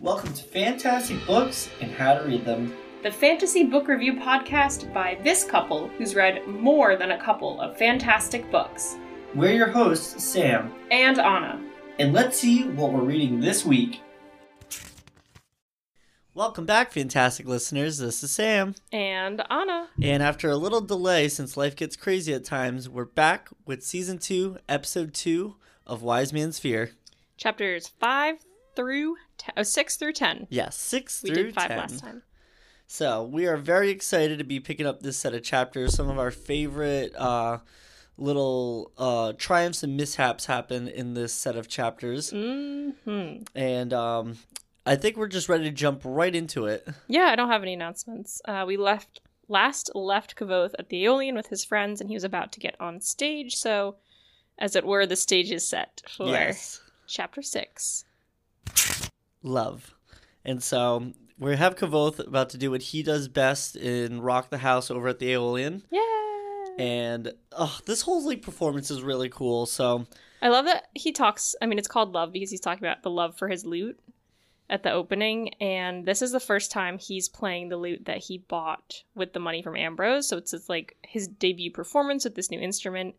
Welcome to Fantastic Books and How to Read Them. the fantasy book review podcast by this couple who's read more than a couple of fantastic books. We're your hosts, Sam, And Anna. and let's see what we're reading this week. Welcome back, fantastic listeners. This is Sam. And Anna. And after a little delay, since life gets crazy at times, we're back with season two, episode two of Wise Man's Fear. Chapters 5 through oh, 6 through 10. Yes, six We through did 5 ten. last time. So we are very excited to be picking up this set of chapters. Some of our favorite uh, little uh, triumphs and mishaps happen in this set of chapters, Mhm. and um, I think we're just ready to jump right into it. Yeah, I don't have any announcements. Uh, we left last left Kvothe at the Eolian with his friends and he was about to get on stage, so as it were, the stage is set for Yes, chapter 6. Love, and so we have Kvothe about to do what he does best in Rock the House over at the Eolian, Yay! and oh, this whole like performance is really cool. So I love that he talks. I mean, it's called love because he's talking about the love for his lute at the opening, and this is the first time he's playing the lute that he bought with the money from Ambrose. So it's, it's like his debut performance with this new instrument.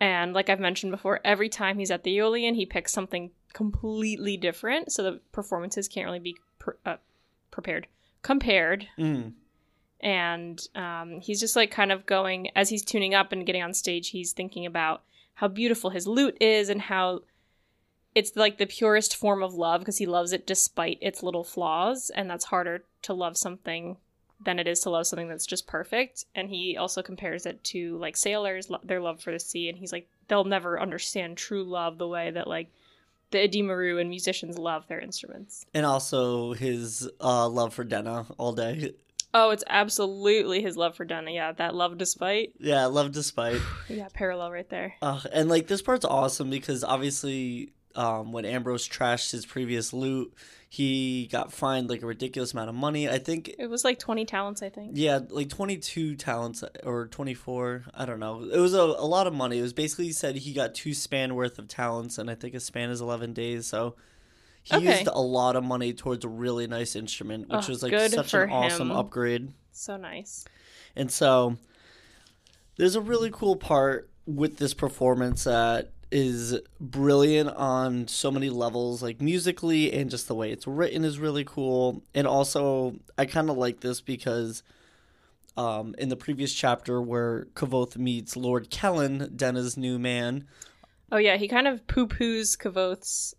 And like I've mentioned before, every time he's at the Eolian, he picks something completely different. So the performances can't really be uh, prepared compared mm, and um, he's just like kind of going as he's tuning up and getting on stage he's thinking about how beautiful his lute is and how it's like the purest form of love because he loves it despite its little flaws and that's harder to love something than it is to love something that's just perfect and he also compares it to like sailors lo- their love for the sea and he's like they'll never understand true love the way that like the Edema Ruh and musicians love their instruments. and also his uh, love for Denna all day. Oh, it's absolutely his love for Donna. Yeah, that love despite. Yeah, love despite. Yeah, parallel right there. Uh, and like this part's awesome because obviously, um, when Ambrose trashed his previous lute, he got fined like a ridiculous amount of money. I think, It was like 20 talents, I think. yeah, like twenty two talents or twenty four. I don't know. It was a, a lot of money. It was basically said he got two span worth of talents, and I think a span is eleven days. So he Okay. used a lot of money towards a really nice instrument, which Oh, was like good such for an awesome him. upgrade. So nice. And so there's a really cool part with this performance that is brilliant on so many levels, like musically and just the way it's written is really cool. And also, I kind of like this because um, in the previous chapter where Kvothe meets Lord Kellen, Denna's new man, Oh, yeah, he kind of poo poos Kvothe's.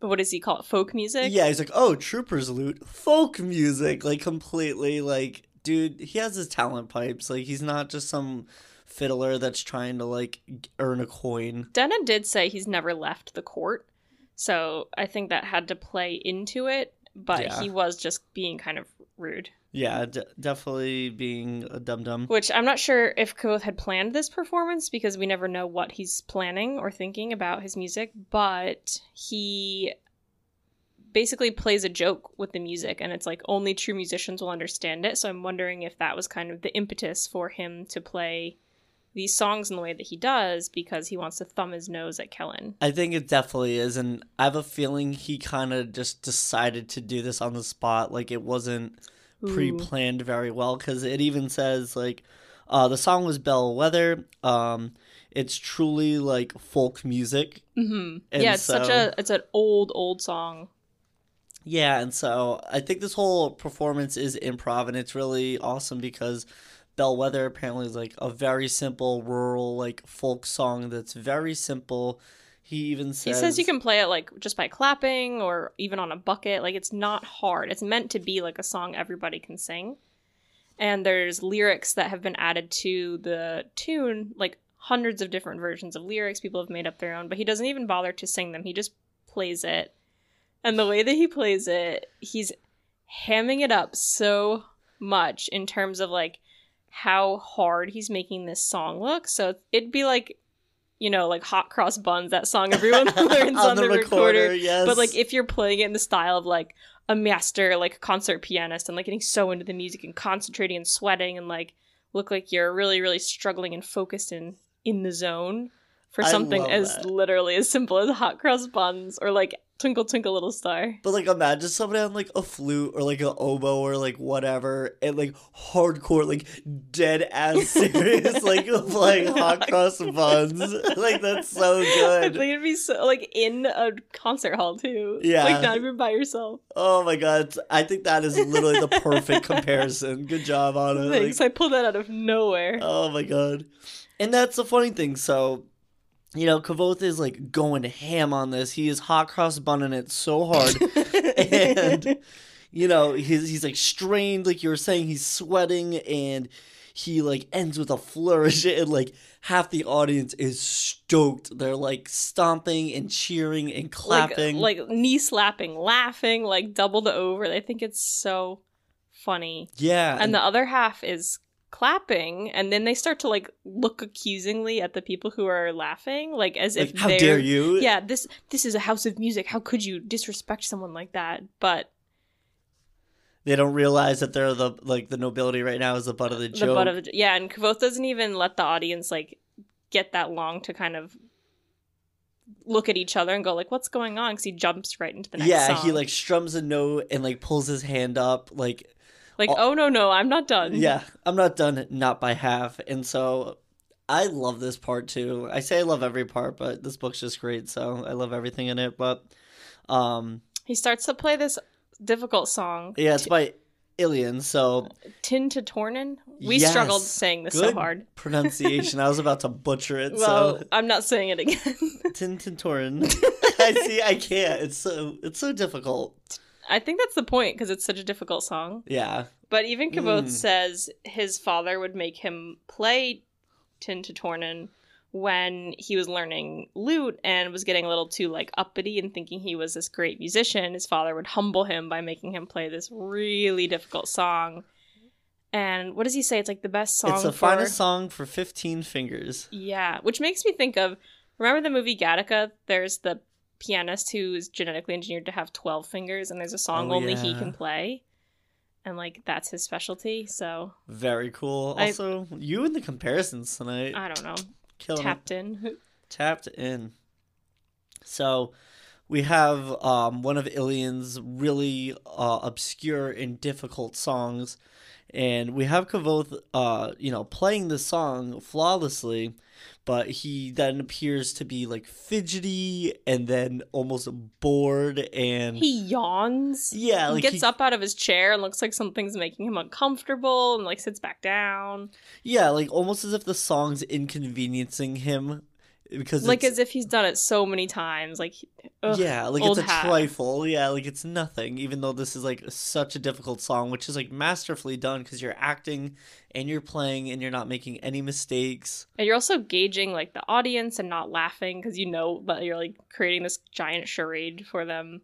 What does he call it? Folk music? yeah, he's like, oh, Trouper's lute, folk music, like completely, like, dude, he has his talent pipes. Like, he's not just some fiddler that's trying to, like, earn a coin. Denna did say he's never left the court. So I think that had to play into it, but Yeah. he was just being kind of rude. Yeah, d- definitely being a dum dum. Which I'm not sure if Kvothe had planned this performance because we never know what he's planning or thinking about his music, but he basically plays a joke with the music and it's like only true musicians will understand it. So I'm wondering if that was kind of the impetus for him to play these songs in the way that he does because he wants to thumb his nose at Kellen. I think it definitely is, and I have a feeling he kind of just decided to do this on the spot. Like it wasn't pre-planned very well because it even says like uh, the song was Bellwether. Um, it's truly like folk music. hmm Yeah, it's such a it's an old old song. Yeah, and so I think this whole performance is improv, and it's really awesome because Bellwether apparently is like a very simple rural like folk song that's very simple. He even says He says says you can play it like just by clapping or even on a bucket. Like it's not hard. It's meant to be like a song everybody can sing. And there's lyrics that have been added to the tune, like hundreds of different versions of lyrics. People have made up their own, but he doesn't even bother to sing them. He just plays it. And the way that he plays it, he's hamming it up so much in terms of like how hard he's making this song look. So it'd be like, you know, like hot cross buns, that song everyone learns on, the, recorder. Yes, But like if you're playing it in the style of like a master like concert pianist and like getting so into the music and concentrating and sweating and like look like you're really really struggling and focused and in the zone for something as that. literally as simple as hot cross buns or like Twinkle Twinkle Little Star. But like imagine somebody on like a flute or like an oboe or like whatever and like hardcore like dead ass serious like playing hot cross buns. like that's so I good. think it'd be so like in a concert hall too. Yeah. Like not even by yourself. Oh my god. I think that is literally the perfect comparison. Good job on it. Thanks. Like, I pulled that out of nowhere. oh my god. And that's the funny thing. So you know, Kvothe is like going ham on this. He is hot cross bunning it so hard. and you know he's he's like strained like you were saying he's sweating and he like ends with a flourish and like half the audience is stoked they're like stomping and cheering and clapping Like, like knee slapping, laughing, like doubled over. They think it's so funny. yeah And the other half is clapping and then they start to like look accusingly at the people who are laughing like as like if how they're dare you? Yeah this this is a house of music. How could you disrespect someone like that? But they don't realize that they're the like the nobility right now is the butt of the joke. the butt of the yeah and Kvothe doesn't even let the audience like get that long to kind of look at each other and go like what's going on? Because he jumps right into the next yeah song. he like strums a note and like pulls his hand up like like oh- oh no no i'm not done Yeah, I'm not done, not by half. And so I love this part too. I say I love every part, but this book's just great, so I love everything in it. But um he starts to play this difficult song yeah, it's by Illien, so tin to tornin we Yes. struggled saying this so hard pronunciation. I was about to butcher it, well so i'm not saying it again Tintintorin. I see I can't. It's so it's so difficult. I think that's the point because it's such a difficult song Yeah. But even Kvothe Mm. says his father would make him play Tin to Tornin when he was learning lute and was getting a little too like uppity and thinking he was this great musician. His father would humble him by making him play this really difficult song. And what does he say? It's like the best song. it's the for... finest song for 15 fingers. Yeah, which makes me think of remember the movie Gattaca? There's the pianist who is genetically engineered to have 12 fingers and there's a song Oh, only he can play. And like that's his specialty. So, Very cool. I- Also, you and the comparisons tonight. I don't know. Killing it. Tapped in. tapped in. So we have um, one of Illien's really uh, obscure and difficult songs, and we have Kvothe, uh, you know, playing the song flawlessly, but he then appears to be like fidgety and then almost bored and He yawns. yeah, he like gets he- up out of his chair and looks like something's making him uncomfortable and like sits back down. yeah, like almost as if the song's inconveniencing him because Like as if he's done it so many times. Like ugh. yeah, like it's a hat. trifle. Yeah, like it's nothing. Even though this is like such a difficult song, which is like masterfully done because you're acting and you're playing and you're not making any mistakes. And you're also gauging like the audience and not laughing because you know but you're like creating this giant charade for them.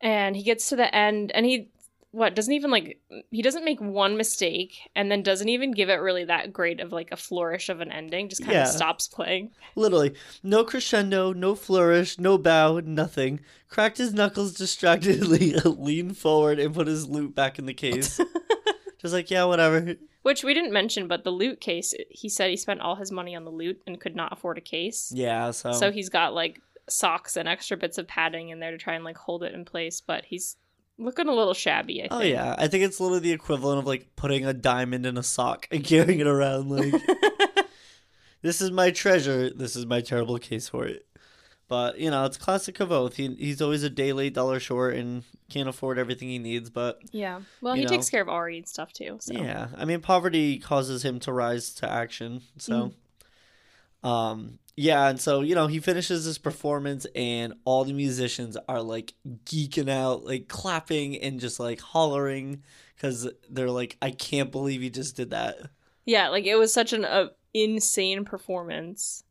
And he gets to the end and he what doesn't even like he doesn't make one mistake and then doesn't even give it really that great of like a flourish of an ending just kind Yeah. of stops playing Literally, no crescendo, no flourish, no bow, nothing. Cracked his knuckles distractedly, leaned forward, and put his lute back in the case. Just like, yeah, whatever. Which we didn't mention, but the lute case, he said he spent all his money on the lute and could not afford a case. Yeah, so. So he's got like socks and extra bits of padding in there to try and like hold it in place, but he's looking a little shabby, I think. Oh yeah, I think it's literally the equivalent of like putting a diamond in a sock and carrying it around like this is my treasure. This is my terrible case for it. But you know, it's classic Kvothe. He he's always a day late, dollar short, and can't afford everything he needs. But yeah. Well, he know. takes care of Auri and stuff too. So. yeah, I mean, poverty causes him to rise to action. So, um, yeah, and so you know, he finishes his performance, and all the musicians are like geeking out, like clapping and just like hollering because they're like, "I can't believe he just did that." Yeah, like it was such an uh, insane performance.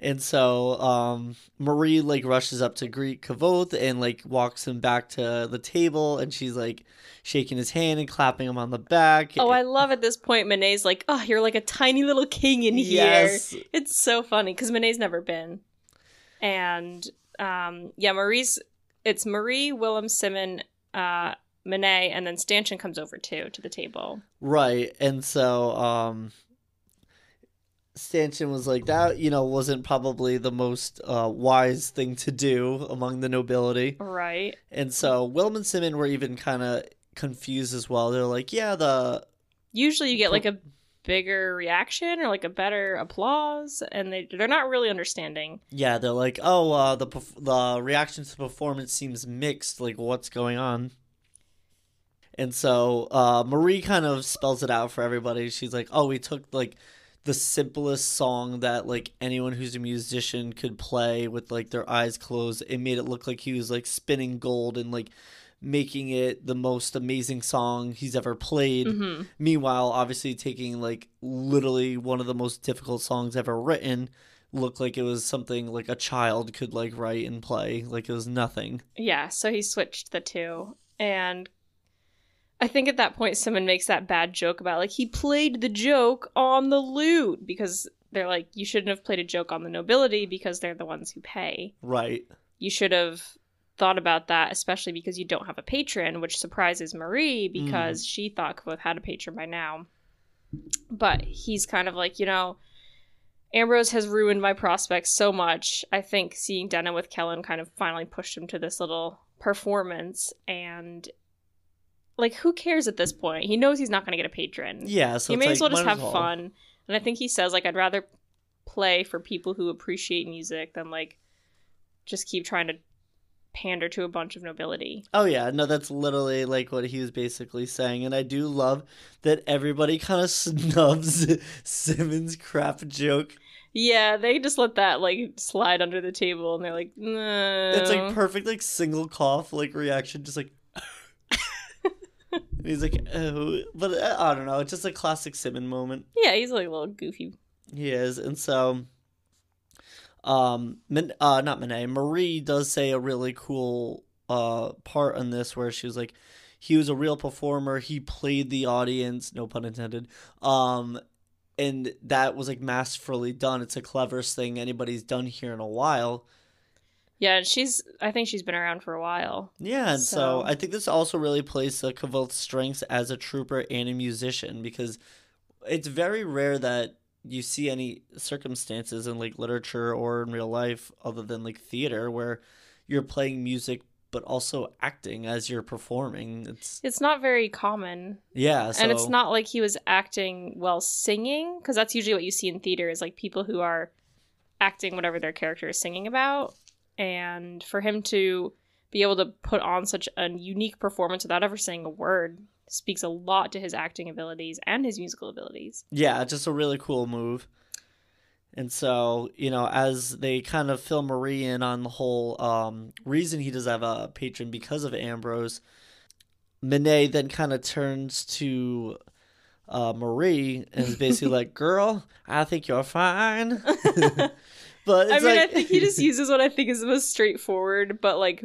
And so um, Marie like rushes up to greet Kvothe and like walks him back to the table, and she's like shaking his hand and clapping him on the back. Oh, I love at this point Monet's like, "Oh, you're like a tiny little king in here." yes, It's so funny because Monet's never been, and um, yeah, Marie's. It's Marie, Wilem, Simmon, uh, Monet, and then Stanchion comes over too to the table. right. And so um, Stanchion was like that. You know, wasn't probably the most uh, wise thing to do among the nobility, Right. and so Wilem and Simmon were even kind of confused as well. They're like, "Yeah, the Usually you get like a bigger reaction or like a better applause and they they're not really understanding. yeah." They're like, "Oh, uh, the the reaction to the performance seems mixed. Like, what's going on?" And so uh, Marie kind of spells it out for everybody. She's like, "Oh, we took like the simplest song that like anyone who's a musician could play with like their eyes closed. It made it look like he was like spinning gold and like making it the most amazing song he's ever played. hmm Meanwhile, obviously taking like literally one of the most difficult songs ever written looked like it was something like a child could like write and play. Like it was nothing. Yeah, so he switched the two. And I think at that point someone makes that bad joke about like he played the joke on the lute because they're like you shouldn't have played a joke on the nobility because they're the ones who pay. Right. You should have thought about that especially because you don't have a patron, which surprises Marie mm-hmm. because she thought Kvothe had a patron by now. But he's kind of like, you know, Ambrose has ruined my prospects so much. I think seeing Denna with Kellen kind of finally pushed him to this little performance and like who cares at this point? He knows he's not going to get a patron. Yeah. So he may as well just have fun. And I think he says like I'd rather play for people who appreciate music than like just keep trying to pander to a bunch of nobility. Oh yeah, no, that's literally like what he was basically saying, and I do love that everybody kind of snubs Simmons' crap joke. Yeah, they just let that like slide under the table and they're like, no. It's like perfect, like single cough, like reaction, just like. He's like, oh, but uh, I don't know, it's just a classic Simmon moment. yeah, he's like a little goofy. He is, and so, um, Min- uh, not Monet, Marie does say a really cool uh part in this where she was like, he was a real performer. He played the audience, no pun intended. Um, and that was like masterfully done. It's the cleverest thing anybody's done here in a while. Yeah, she's I think she's been around for a while. Yeah, and so, So- I think this also really plays to Cavilt's strengths as a trouper and a musician because it's very rare that you see any circumstances in like literature or in real life other than like theater where you're playing music but also acting as you're performing. It's It's not very common. yeah, so and it's not like he was acting while singing because that's usually what you see in theater is like people who are acting whatever their character is singing about and for him to be able to put on such a unique performance without ever saying a word speaks a lot to his acting abilities and his musical abilities Yeah, just a really cool move. And so, you know, as they kind of fill Marie in on the whole um, reason he does have a patron because of Ambrose, Monet then kind of turns to uh, Marie and is basically like, "Girl, I think you're fine." but it's i mean like, i think he just uses what i think is the most straightforward but like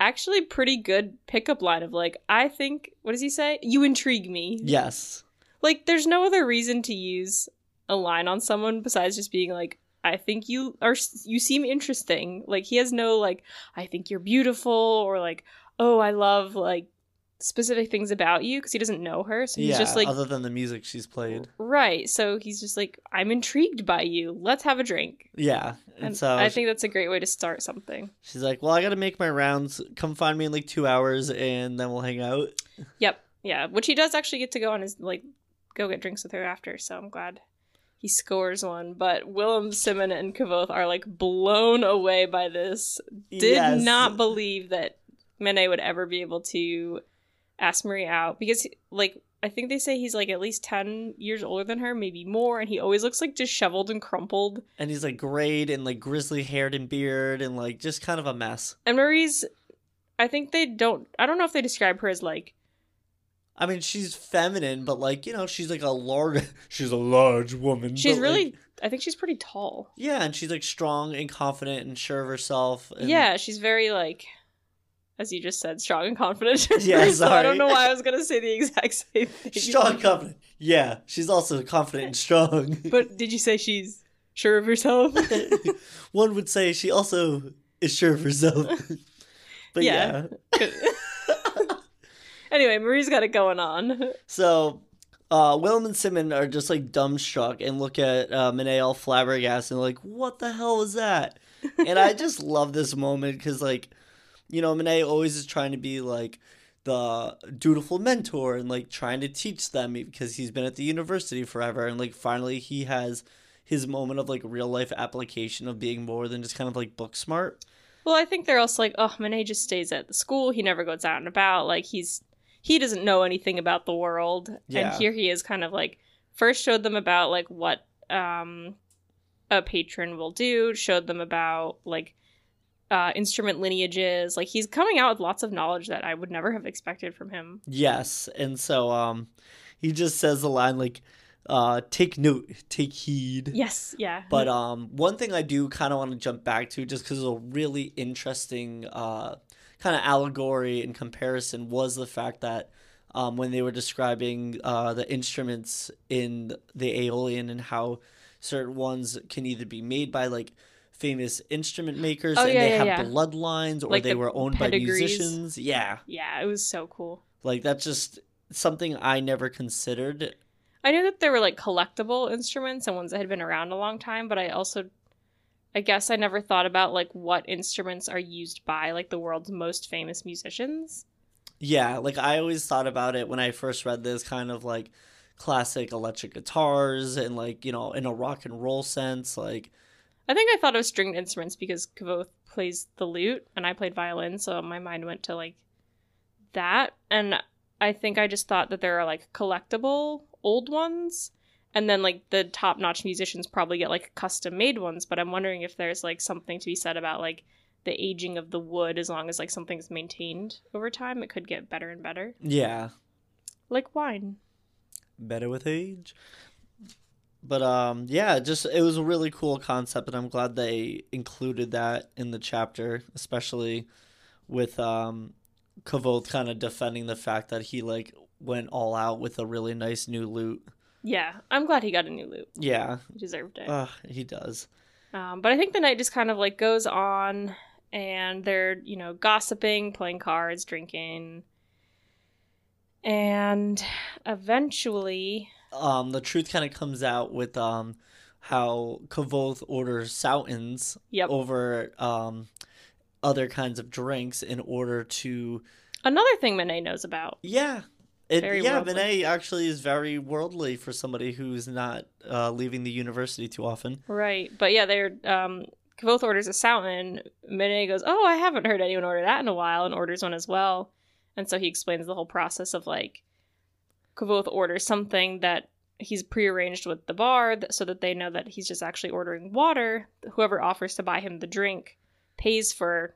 actually pretty good pickup line of like i think what does he say? You intrigue me. Yes, like there's no other reason to use a line on someone besides just being like i think you are you seem interesting. Like he has no like i think you're beautiful or like oh i love like specific things about you because he doesn't know her so he's yeah. just like other than the music she's played, right so he's just like i'm intrigued by you let's have a drink yeah. And, and so i think that's a great way to start something she's like, "Well, I got to make my rounds. Come find me in like two hours, and then we'll hang out." Yep. Yeah, which he does actually get to go on his like go get drinks with her after, so I'm glad he scores one. But Wilem, Simmon, and Kvothe are like blown away by this. Did Yes. not believe that Mene would ever be able to ask Marie out because like I think they say he's like at least ten years older than her, maybe more, and he always looks like disheveled and crumpled. and he's like grayed and like grizzly haired and beard and like just kind of a mess. And Marie's I think they don't I don't know if they describe her as like I mean, she's feminine, but like you know, she's like a large. She's a large woman. she's really like- I think she's pretty tall. yeah, and she's like strong and confident and sure of herself. And, Yeah, she's very like, as you just said, strong and confident. Yeah, so I don't know why I was gonna say the exact same thing. strong, confident. Yeah, she's also confident and strong. But did you say she's sure of herself? One would say she also is sure of herself. but Yeah. yeah. anyway, Marie's got it going on. So, uh, Wilem and Simmon are just like dumbstruck and look at uh, Monet all flabbergasted and like, what the hell was that? and I just love this moment because like, you know, Monet always is trying to be like the dutiful mentor and like trying to teach them because he's been at the university forever and like finally he has his moment of like real life application of being more than just kind of like book smart. Well, I think they're also like, oh, Monet just stays at the school. He never goes out and about. Like he's he doesn't know anything about the world. Yeah. And here he is kind of like first showed them about like what um a patron will do, showed them about like uh instrument lineages. Like he's coming out with lots of knowledge that I would never have expected from him. Yes, and so um, he just says the line like, uh, "Take note, take heed." Yes, yeah. But um, one thing I do kind of want to jump back to, just because it's a really interesting uh, kind of allegory and comparison, was the fact that um, when they were describing uh, the instruments in the Eolian and how certain ones can either be made by like famous instrument makers Oh, and yeah, they yeah, have bloodlines or Like they the were owned pedigrees. by musicians. Yeah, yeah, it was so cool. like that's just something I never considered. I knew that there were like collectible instruments and ones that had been around a long time, but I also I guess I never thought about like what instruments are used by like the world's most famous musicians. Yeah, like I always thought about it when I first read this kind of like classic electric guitars and like, you know, in a rock and roll sense, like I think I thought of stringed instruments because Kvothe plays the lute and I played violin, so my mind went to like that. And I think I just thought that there are like collectible old ones, and then like the top notch musicians probably get like custom made ones. But I'm wondering if there's like something to be said about like the aging of the wood as long as like something's maintained over time, it could get better and better. yeah, Like wine. better with age. But um yeah, just it was a really cool concept and I'm glad they included that in the chapter, especially with um Kvothe kind of defending the fact that he like went all out with a really nice new lute. Yeah, I'm glad he got a new lute Yeah, He deserved it. uh, he does. Um, but I think the night just kind of like goes on, and they're you know gossiping, playing cards, drinking, and eventually, um, the truth kind of comes out with um, how Kvothe orders Soutons Yep. over um, other kinds of drinks in order to another thing Monet knows about. yeah. It, yeah, worldly. Benet actually is very worldly for somebody who's not uh, leaving the university too often. Right, but yeah, they're um, Kvothe orders a Soutton. Monet goes, "Oh, I haven't heard anyone order that in a while," and orders one as well. And so he explains the whole process of like Kvothe orders something that he's prearranged with the bar so that they know that he's just actually ordering water. Whoever offers to buy him the drink pays for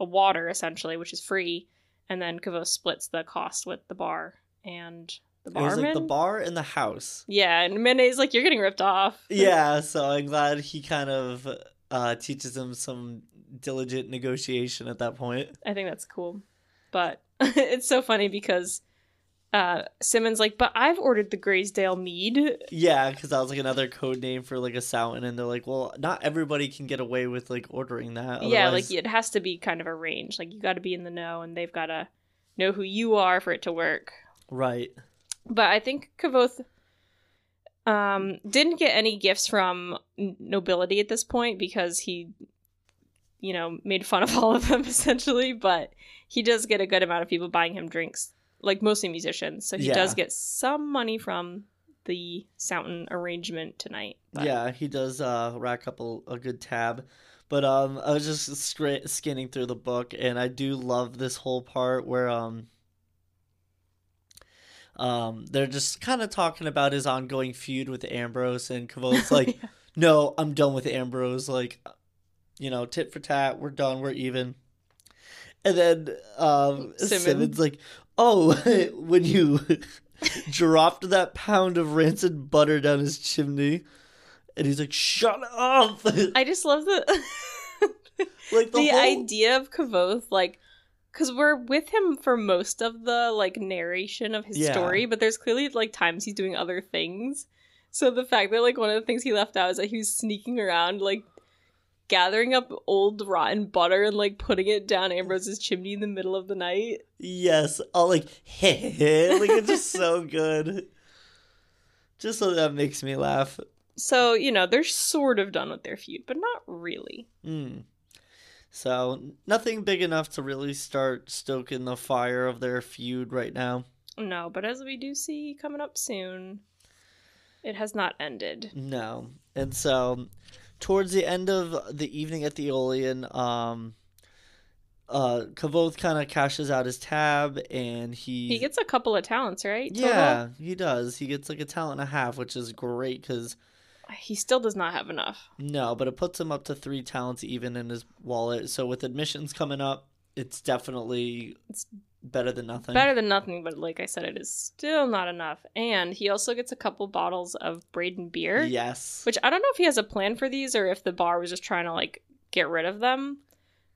a water essentially, which is free, and then Kvothe splits the cost with the bar and the It was barman. like the bar and the house. yeah, and Monet's like, "You're getting ripped off." Yeah, so I'm glad he kind of uh, teaches him some diligent negotiation at that point. I think that's cool. But it's so funny because uh, Simmons like, but I've ordered the Greysdale mead. Yeah, because that was like another code name for like a Soutton, and they're like, well, not everybody can get away with like ordering that. Yeah, like it has to be kind of a range. Like you got to be in the know, and they've got to know who you are for it to work. right. But I think Kvothe um, didn't get any gifts from nobility at this point because he, you know, made fun of all of them essentially. But he does get a good amount of people buying him drinks, like mostly musicians. So he Yeah. does get some money from the Soutton arrangement tonight. But- Yeah, he does uh, rack up a, a good tab. But um, I was just scra- scanning through the book, and I do love this whole part where um, um, they're just kind of talking about his ongoing feud with Ambrose, and Kvothe's like, "No, I'm done with Ambrose. Like, you know, tit for tat. We're done. We're even." And then um, Simmons. Simmons like, "Oh, when you dropped that pound of rancid butter down his chimney," and he's like, "Shut up!" I just love the like the, the, whole idea of Kvothe, like, because we're with him for most of the like narration of his Yeah. story, but there's clearly like times he's doing other things. So the fact that like one of the things he left out is that he was sneaking around, like gathering up old rotten butter and like putting it down Ambrose's chimney in the middle of the night. yes, all like, hey, like it's just so good. Just so that makes me laugh. So, you know, they're sort of done with their feud, but not really. Mm. So nothing big enough to really start stoking the fire of their feud right now. No, but as we do see coming up soon, it has not ended. No. And so towards the end of the evening at the Eolian, um uh Kvothe kind of cashes out his tab and he He gets a couple of talents, right? total? Yeah, he does. He gets like a talent and a half, which is great cuz He still does not have enough. no, but it puts him up to 3 talents even in his wallet. So with admissions coming up, it's definitely It's better than nothing. Better than nothing, but like I said, it is still not enough. And he also gets a couple bottles of Braden beer, Yes. which I don't know if he has a plan for these or if the bar was just trying to like get rid of them.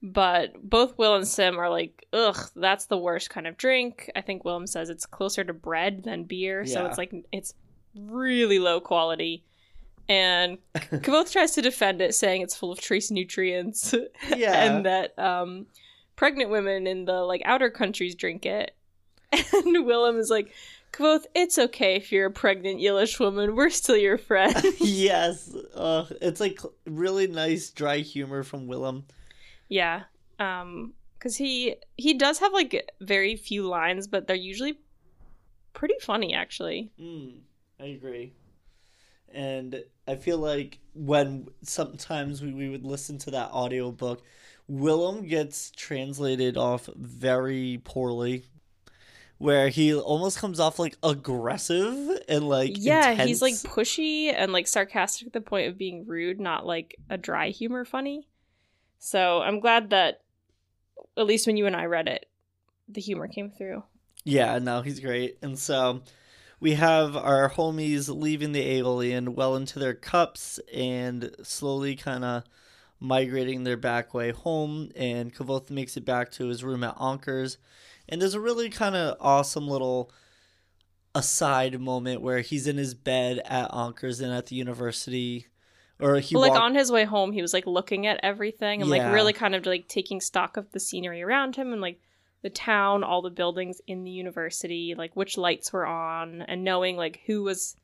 But both Will and Sim are like, ugh, that's the worst kind of drink. I think Wilem says it's closer to bread than beer, so it's like it's really low quality. And Kvothe tries to defend it, saying it's full of trace nutrients. yeah. and that um, pregnant women in the like outer countries drink it. And Wilem is like, Kvothe, it's okay if you're a pregnant Yiddish woman. We're still your friend. yes. Uh, it's like really nice dry humor from Wilem. yeah, um, because he he does have like very few lines, but they're usually pretty funny actually. Mm, I agree. And I feel like when sometimes we, we would listen to that audiobook, Wilem gets translated off very poorly. Where he almost comes off like aggressive and like yeah, he's like pushy and like sarcastic at the point of being rude, not like a dry humor funny. So I'm glad that at least when you and I read it, the humor came through. Yeah, no, he's great. And so we have our homies leaving the Eolian well into their cups and slowly kind of migrating their back way home. And Kvothe makes it back to his room at Ankers. And there's a really kind of awesome little aside moment where he's in his bed at Ankers and at the university. Or he But, like on his way home, he was like looking at everything and Yeah. like really kind of like taking stock of the scenery around him and like the town, all the buildings in the university, like which lights were on, and knowing like who was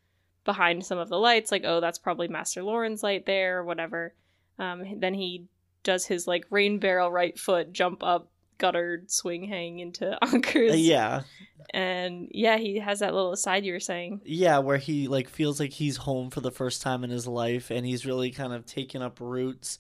behind some of the lights. Like, oh, that's probably Master Lorren's light there, or whatever. Um, then he does his like rain barrel right foot jump up guttered swing hang into Anker's. Uh, yeah. And yeah, he has that little aside you were saying. Yeah, where he like feels like he's home for the first time in his life and he's really kind of taken up roots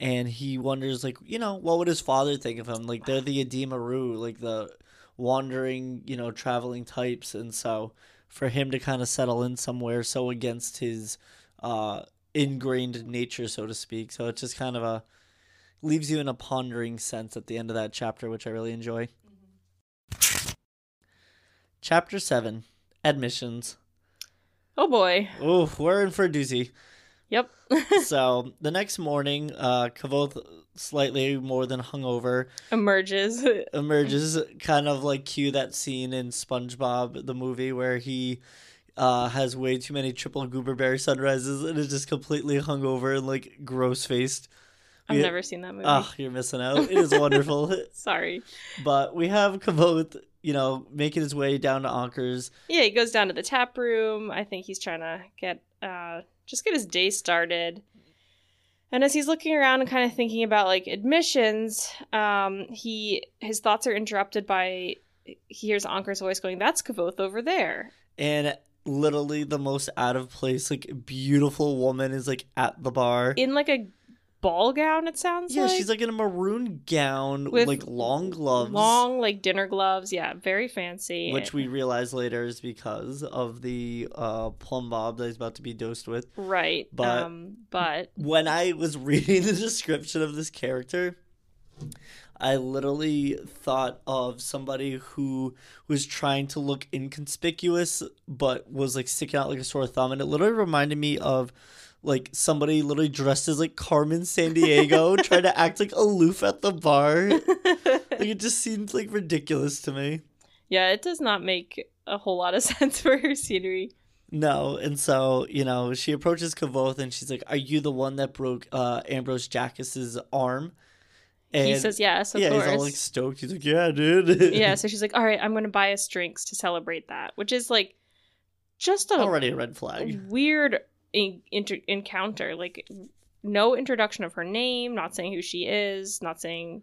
and he wonders like, you know, what would his father think of him? Like they're the Edema Ruh, like the wandering, you know, traveling types and so for him to kind of settle in somewhere so against his uh ingrained nature so to speak. So it's just kind of a leaves you in a pondering sense at the end of that chapter which I really enjoy. Chapter 7 Admissions. Oh boy. Oh, we're in for a doozy. Yep. so the next morning, uh, Kvothe, slightly more than hungover, Emerges. emerges, kind of like cue that scene in SpongeBob the movie where he uh, has way too many triple gooberberry sunrises and is just completely hungover and like gross faced. I've never seen that movie. Ah, you're missing out. It is wonderful. Sorry. but we have Kvothe, you know, making his way down to Ankers. Yeah, he goes down to the tap room. I think he's trying to get uh just get his day started. And as he's looking around and kind of thinking about like admissions, um, he his thoughts are interrupted by he hears Anker's voice going, "That's Kvothe over there." And literally the most out of place, like beautiful woman is like at the bar. In like a ball gown, it sounds Yeah, like. she's like in a maroon gown with With like long gloves. long like dinner gloves. Yeah, very fancy. which we realize later is because of the uh, plum bob that he's about to be dosed with. right. but- um, but When I was reading the description of this character, I literally thought of somebody who was trying to look inconspicuous but was like sticking out like a sore thumb. And it literally reminded me of like somebody literally dressed as like Carmen Sandiego trying to act like aloof at the bar. Like it just seemed like ridiculous to me. yeah, it does not make a whole lot of sense for her scenery. No, and so you know she approaches Kvothe and she's like, "Are you the one that broke uh, Ambrose Jakis's arm?" And he says yes, of "Yeah." course. He's all like stoked. He's like, "Yeah, dude." yeah, so she's like, "All right, I'm going to buy us drinks to celebrate that," which is like just a Already a red flag. weird in- inter- encounter. Like, no introduction of her name, not saying who she is, not saying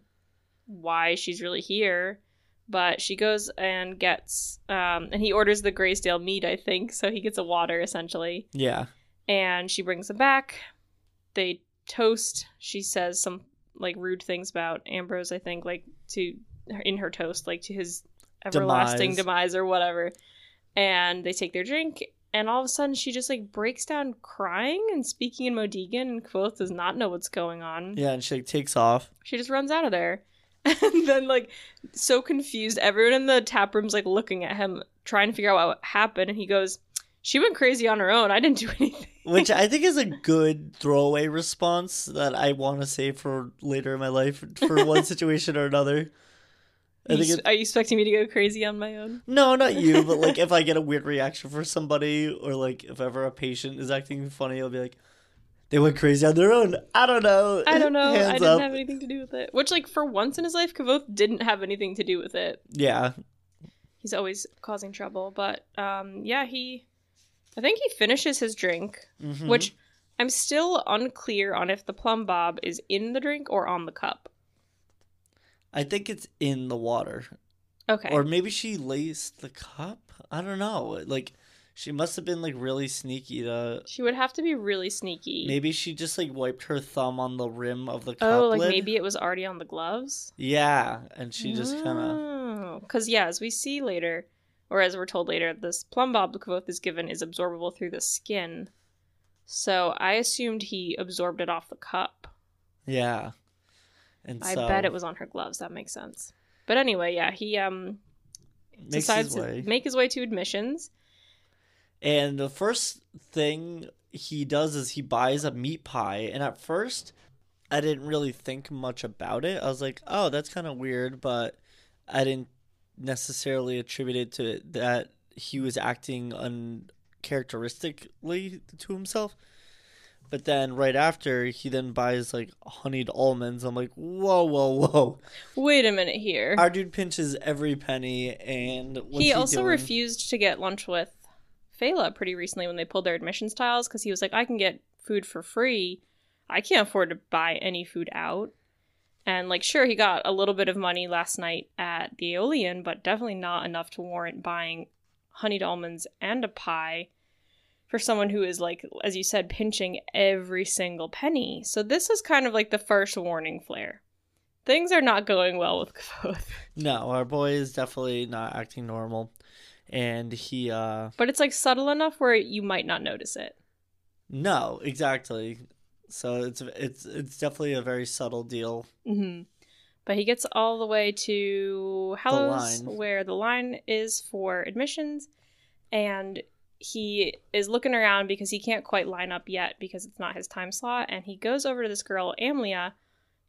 why she's really here. But she goes and gets, um, and he orders the Graysdale meat, I think. So he gets a water essentially. Yeah. And she brings him back. They toast. She says some like rude things about Ambrose, I think, like to in her toast, like to his everlasting Demise. demise, or whatever. And they take their drink, and all of a sudden she just like breaks down crying and speaking in Modegan, and Kvothe does not know what's going on. Yeah, and she like takes off. She just runs out of there. And then like so confused, everyone in the tap room's like looking at him, trying to figure out what happened, and he goes, She went crazy on her own. I didn't do anything. Which I think is a good throwaway response that I want to say for later in my life for one situation or another. I Are you, it, are you expecting me to go crazy on my own? no, not you, but like if I get a weird reaction for somebody, or like if ever a patient is acting funny, I'll be like, they went crazy on their own. I don't know. I don't know. I didn't up. have anything to do with it. Which, like, for once in his life, Kvothe didn't have anything to do with it. Yeah, He's always causing trouble. But, um, yeah, he. I think he finishes his drink, Mhm. which I'm still unclear on if the plum bob is in the drink or on the cup. I think it's in the water, Okay. or maybe she laced the cup. I don't know. Like she must have been like really sneaky to. she would have to be really sneaky. Maybe she just like wiped her thumb on the rim of the cup oh, like lid. maybe it was already on the gloves? Yeah, and she just kind of. of. Because, yeah, as we see later, or as we're told later, this plum bob the is given is absorbable through the skin. So I assumed he absorbed it off the cup. Yeah. And I so bet it was on her gloves. That makes sense. But anyway, yeah, he um makes decides to make his way to admissions. And the first thing he does is he buys a meat pie. And at first, I didn't really think much about it. I was like, oh, that's kind of weird, but I didn't necessarily attribute it to that he was acting uncharacteristically to himself. But then right after, he then buys like honeyed almonds. I'm like, whoa, whoa, whoa. Wait a minute here. Our dude pinches every penny, and what's he also doing? refused to get lunch with Fela pretty recently when they pulled their admissions tiles because he was like, I can get food for free. I can't afford to buy any food out. And like, sure, he got a little bit of money last night at the Eolian, but definitely not enough to warrant buying honeyed almonds and a pie for someone who is like, as you said, pinching every single penny. So this is kind of like the first warning flare. Things are not going well with Kvothe. No, our boy is definitely not acting normal. And he uh But it's like subtle enough where you might not notice it. no, exactly. So it's it's it's definitely a very subtle deal. hmm But he gets all the way to Hallows, line. where the line is for admissions, and he is looking around because he can't quite line up yet because it's not his time slot. And he goes over to this girl, Amlia,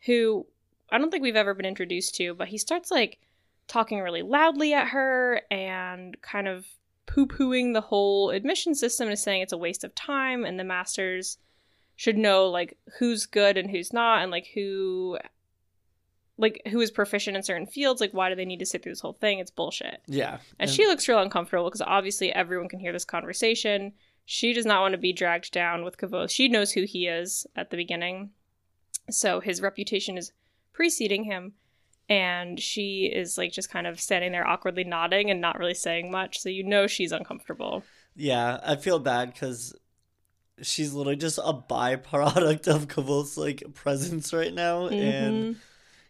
who I don't think we've ever been introduced to, but he starts like talking really loudly at her and kind of poo pooing the whole admission system and saying it's a waste of time and the masters should know like who's good and who's not and like who like who is proficient in certain fields like why do they need to sit through this whole thing? It's bullshit. Yeah. and she looks real uncomfortable because obviously everyone can hear this conversation. She does not want to be dragged down with Kvothe. she knows who he is at the beginning. So his reputation is preceding him and she is like just kind of standing there awkwardly nodding and not really saying much. So you know she's uncomfortable. Yeah, I feel bad because she's literally just a byproduct of Kvothe's like presence right now, and Mhm.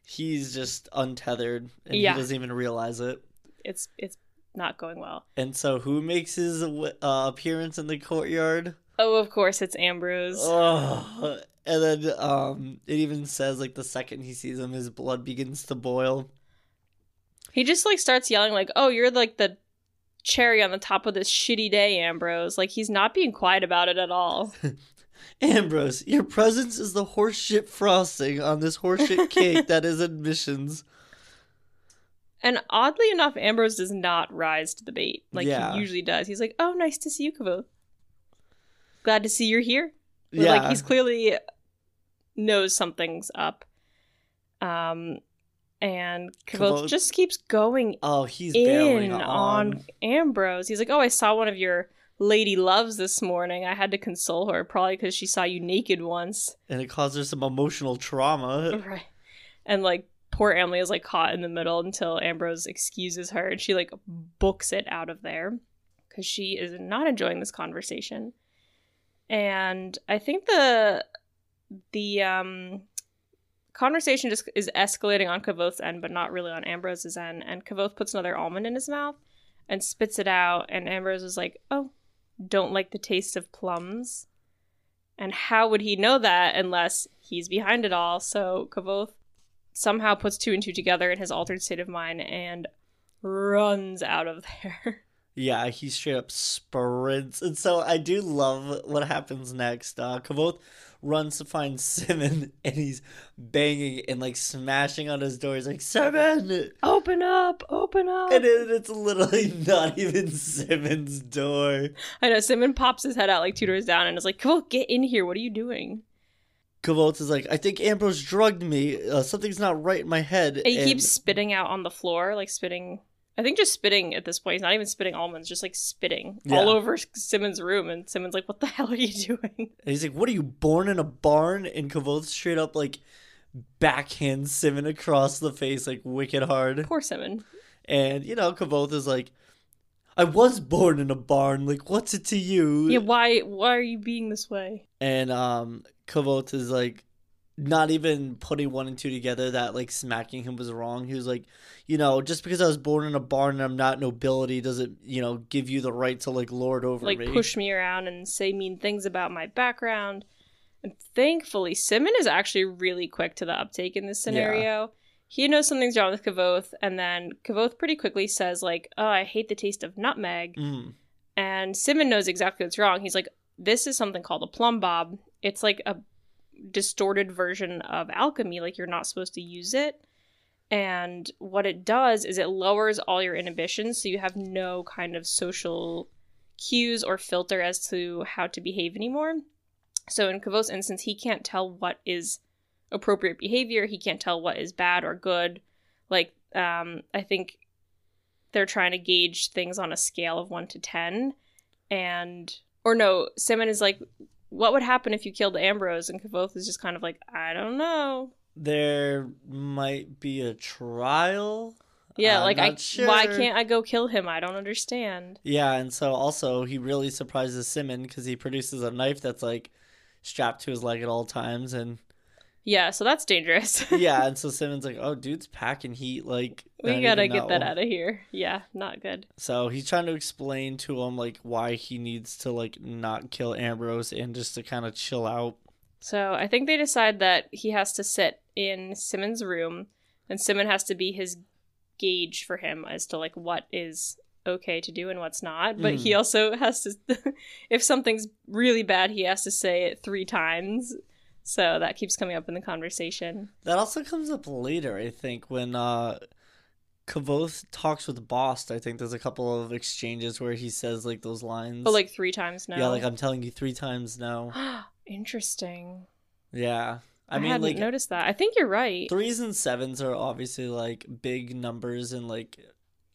he's just untethered, and Yeah. he doesn't even realize it. it's it's not going well And so, who makes his uh, appearance in the courtyard? oh of course it's ambrose Oh, and then um, it even says like the second he sees him, his blood begins to boil. He just like starts yelling like, "Oh, you're like the cherry on the top of this shitty day, Ambrose." Like he's not being quiet about it at all. Ambrose, your presence is the horseshit frosting on this horseshit cake that is admissions. And oddly enough, Ambrose does not rise to the bait like Yeah. he usually does. He's like, "Oh, nice to see you, Kvothe. Glad to see you're here." Or, Yeah, Like he's clearly knows something's up. Um and Kvothe Kvothe- just keeps going oh, he's in on. on Ambrose. He's like, "Oh, I saw one of your lady loves this morning. I had to console her, probably because she saw you naked once. And it caused her some emotional trauma. Right. And like poor Emily is like caught in the middle until Ambrose excuses her and she like books it out of there because she is not enjoying this conversation. And I think the the um conversation just is escalating on Kvothe's end, but not really on Ambrose's end. And Kvothe puts another almond in his mouth and spits it out. And Ambrose is like, "Oh, don't like the taste of plums." And how would he know that unless he's behind it all? So Kvothe somehow puts two and two together in his altered state of mind and runs out of there. Yeah, he straight up sprints. And so I do love what happens next. Uh Kvothe runs to find Simmon and he's banging and like smashing on his door. He's like, Simmon! Open up! Open up! And it, it's literally not even Simmon's door. I know. Simmon pops his head out like two doors down and is like, "Come on, get in here. What are you doing?" Kvothe is like, I think Ambrose drugged me. Uh, something's not right in my head. And he and- keeps spitting out on the floor, like spitting. I think just spitting at this point. He's not even spitting almonds, just like spitting Yeah. all over Simmons' room. And Simmon's like, "What the hell are you doing?" And he's like, "What are you born in a barn?" And Kvothe straight up like backhands Simmons across the face like wicked hard. Poor Simmon. And you know, Kvothe is like, "I was born in a barn. Like, what's it to you?" Yeah, why? Why are you being this way? And um, Kvothe is like, not even putting one and two together that like smacking him was wrong. He was like, you know, just because I was born in a barn and I'm not nobility doesn't you know give you the right to like lord over like me. push me around and say mean things about my background. And thankfully, Simmon is actually really quick to the uptake in this scenario. He knows something's wrong with Kvothe, and then Kvothe pretty quickly says, like, oh, I hate the taste of nutmeg. Mm. And Simmon knows exactly what's wrong. He's like, this is something called a plum bob. It's like a distorted version of alchemy, like you're not supposed to use it. And what it does is it lowers all your inhibitions, so you have no kind of social cues or filter as to how to behave anymore. So in Kvothe's instance, he can't tell what is appropriate behavior. He can't tell what is bad or good. Like, um, I think they're trying to gauge things on a scale of one to ten, and or no, Simmon is like, "What would happen if you killed Ambrose?" And Kvothe is just kind of like, "I don't know." There might be a trial. Yeah, I'm like I, sure. why can't I go kill him? I don't understand. Yeah, and so also he really surprises Simmon because he produces a knife that's like strapped to his leg at all times, and Yeah, so that's dangerous. yeah, and so Simmon's like, "Oh, dude's packing heat. Like we gotta get that out of here. Yeah, not good. So he's trying to explain to him like why he needs to like not kill Ambrose and just to kind of chill out. So I think they decide that he has to sit in Simmon's room, and Simmon has to be his gauge for him as to like what is okay to do and what's not. But he mm. also has to, if something's really bad, he has to say it three times. So that keeps coming up in the conversation. That also comes up later, I think, when uh Kvothe talks with Bast. I think there's a couple of exchanges where he says like those lines. But like three times now. yeah, like I'm telling you three times now. Interesting. Yeah, I, I, mean hadn't like noticed that. I think you're right. threes and sevens are obviously like big numbers in like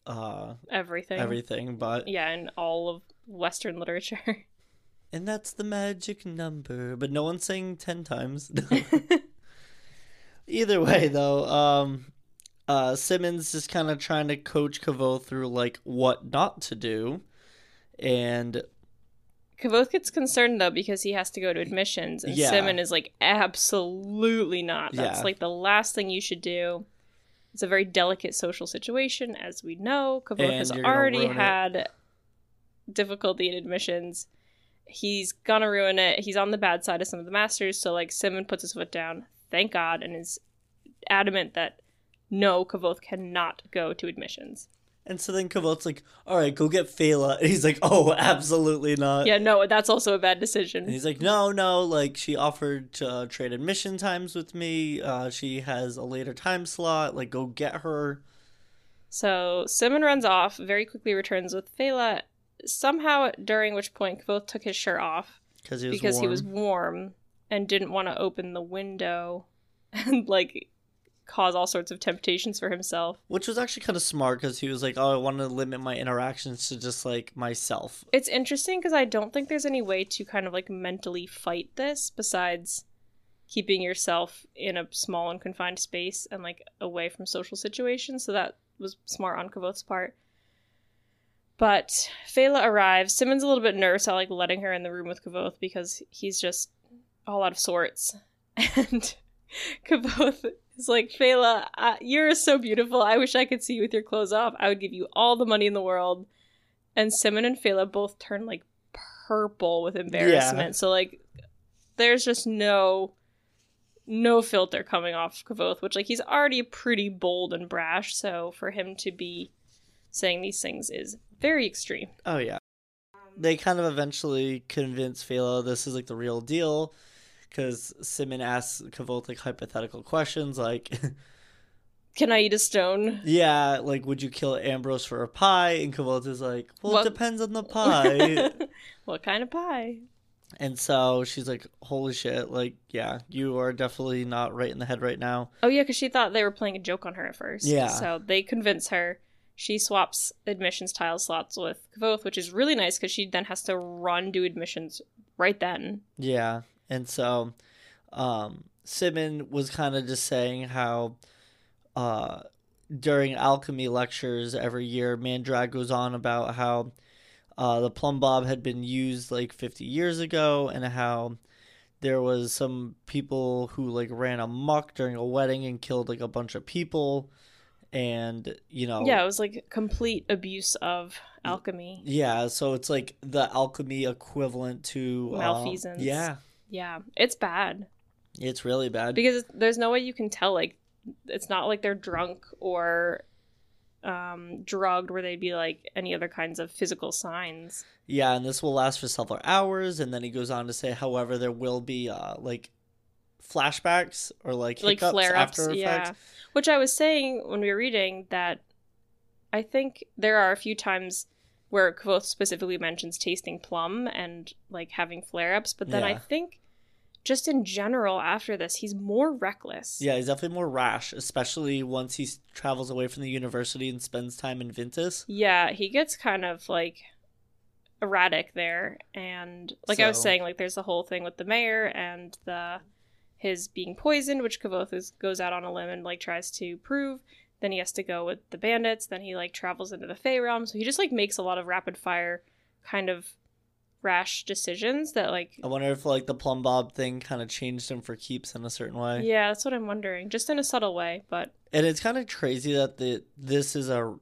uh Everything. everything, but Yeah, in all of Western literature. and that's the magic number. But no one's saying ten times. Either way, though, um, uh, Simmons is kind of trying to coach Kvothe through like what not to do, and Kvothe gets concerned though because he has to go to admissions, and Yeah. Simmon is like, absolutely not. That's Yeah. like the last thing you should do. It's a very delicate social situation, as we know. Kvothe has already ruin it. had difficulty in admissions. He's gonna ruin it. He's on the bad side of some of the masters, so like Simmon puts his foot down, thank God, and is adamant that no, Kvothe cannot go to admissions. and so then Kvothe's like, "All right, go get Fela," and he's like, "Oh, absolutely not." Yeah, no, that's also a bad decision. And he's like, no, no, like she offered to uh, trade admission times with me. Uh, she has a later time slot. Like, go get her. So Simmon runs off, very quickly returns with Fela, somehow during which point Kvothe took his shirt off he was because warm. he was warm and didn't want to open the window. And like cause all sorts of temptations for himself. Which was actually kind of smart because he was like, "Oh, I want to limit my interactions to just like myself." It's interesting because I don't think there's any way to kind of like mentally fight this besides keeping yourself in a small and confined space and like away from social situations. So that was smart on Kvothe's part. But Fela arrives. Simmons a little bit nervous at like letting her in the room with Kvothe because he's just all out of sorts. And Kvothe is like, Fela, uh, you're so beautiful. I wish I could see you with your clothes off. I would give you all the money in the world. And Simmon and Fela both turn like purple with embarrassment. Yeah. So like, there's just no no filter coming off Kvothe, which like he's already pretty bold and brash. So for him to be saying these things is very extreme. Oh yeah. They kind of eventually convince Fela this is like the real deal because Simmon asks Kvothe like hypothetical questions like, Can I eat a stone? "Yeah, like would you kill Ambrose for a pie?" And Kvothe is like, "Well, What- it depends on the pie." what kind of pie? and so she's like, "Holy shit! Like, yeah, you are definitely not right in the head right now." Oh yeah, because she thought they were playing a joke on her at first. Yeah. So they convince her. She swaps admissions tile slots with Kvothe, which is really nice because she then has to run do admissions right then. Yeah. And so um Simmon was kind of just saying how uh during alchemy lectures every year Mandrag goes on about how uh the plum bob had been used like 50 years ago and how there was some people who like ran amok during a wedding and killed like a bunch of people and you know Yeah, it was like complete abuse of alchemy. yeah so it's like the alchemy equivalent to uh, Malfeasance. yeah Yeah, it's bad it's really bad because there's no way you can tell. Like, it's not like they're drunk or um drugged where they'd be like any other kinds of physical signs. Yeah, and this will last for several hours, and then he goes on to say, however, there will be uh like flashbacks or like like flare ups. Yeah. effects. Which I was saying when we were reading that I think there are a few times where Kvothe specifically mentions tasting plum and like having flare ups, but then I think just in general after this, he's more reckless. Yeah, he's definitely more rash, especially once he travels away from the university and spends time in Vintas. Yeah, he gets kind of like erratic there and like I was saying like there's the whole thing with the mayor and the his being poisoned which Kvothe is, goes out on a limb and like tries to prove. Then he has to go with the bandits. Then he like travels into the Fey realm. So he just like makes a lot of rapid fire kind of rash decisions that like I wonder if like the plum bob thing kind of changed him for keeps in a certain way. yeah that's what I'm wondering. Just in a subtle way but And it's kind of crazy that the this is a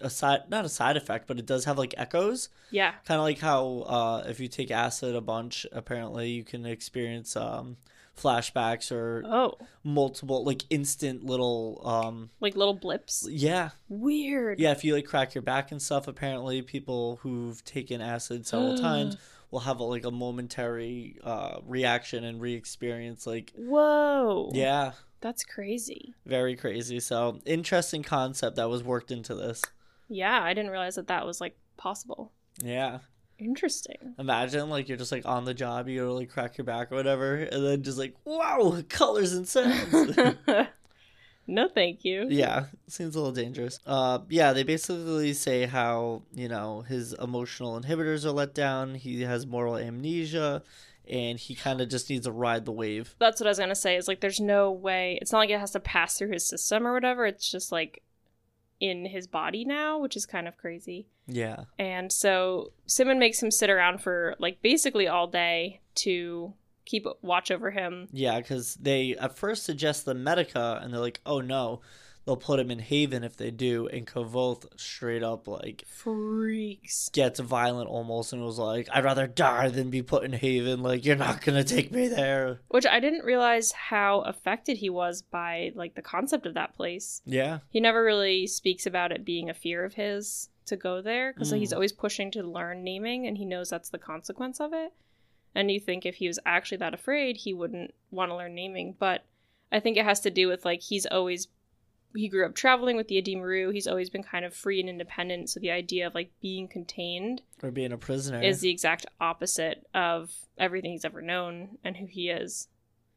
a side not a side effect, but it does have like echoes. yeah. Kind of like how uh, if you take acid a bunch, apparently you can experience um, flashbacks or oh. multiple like instant little um like little blips? Yeah. Weird. Yeah if you like crack your back and stuff apparently people who've taken acid several times will have a, like a momentary uh reaction and re-experience like whoa. Yeah. That's crazy. Very crazy. So interesting concept that was worked into this. Yeah, I didn't realize that that was like possible. yeah Interesting. imagine like you're just like on the job you like crack your back or whatever and then just like wow colors and sounds no, thank you. Yeah, seems a little dangerous. Uh, yeah, they basically say how you know his emotional inhibitors are let down. He has moral amnesia, and he kind of just needs to ride the wave. That's what I was gonna say. Is like, there's no way. It's not like it has to pass through his system or whatever. It's just like in his body now, which is kind of crazy. Yeah, And so Simmon makes him sit around for like basically all day to keep watch over him. yeah, because they at first suggest the Medica, and they're like, oh no, they'll put him in Haven if they do. And Kvothe straight up like Freaks. gets violent almost, and was like, I'd rather die than be put in Haven. Like you're not gonna take me there. Which I didn't realize how affected he was by like the concept of that place. Yeah, He never really speaks about it being a fear of his to go there because he's Mm. always pushing to learn naming and he knows that's the consequence of it. And you think if he was actually that afraid, he wouldn't want to learn naming. But I think it has to do with like he's always he grew up traveling with the Edema Ruh. He's always been kind of free and independent. So the idea of like being contained or being a prisoner is the exact opposite of everything he's ever known and who he is.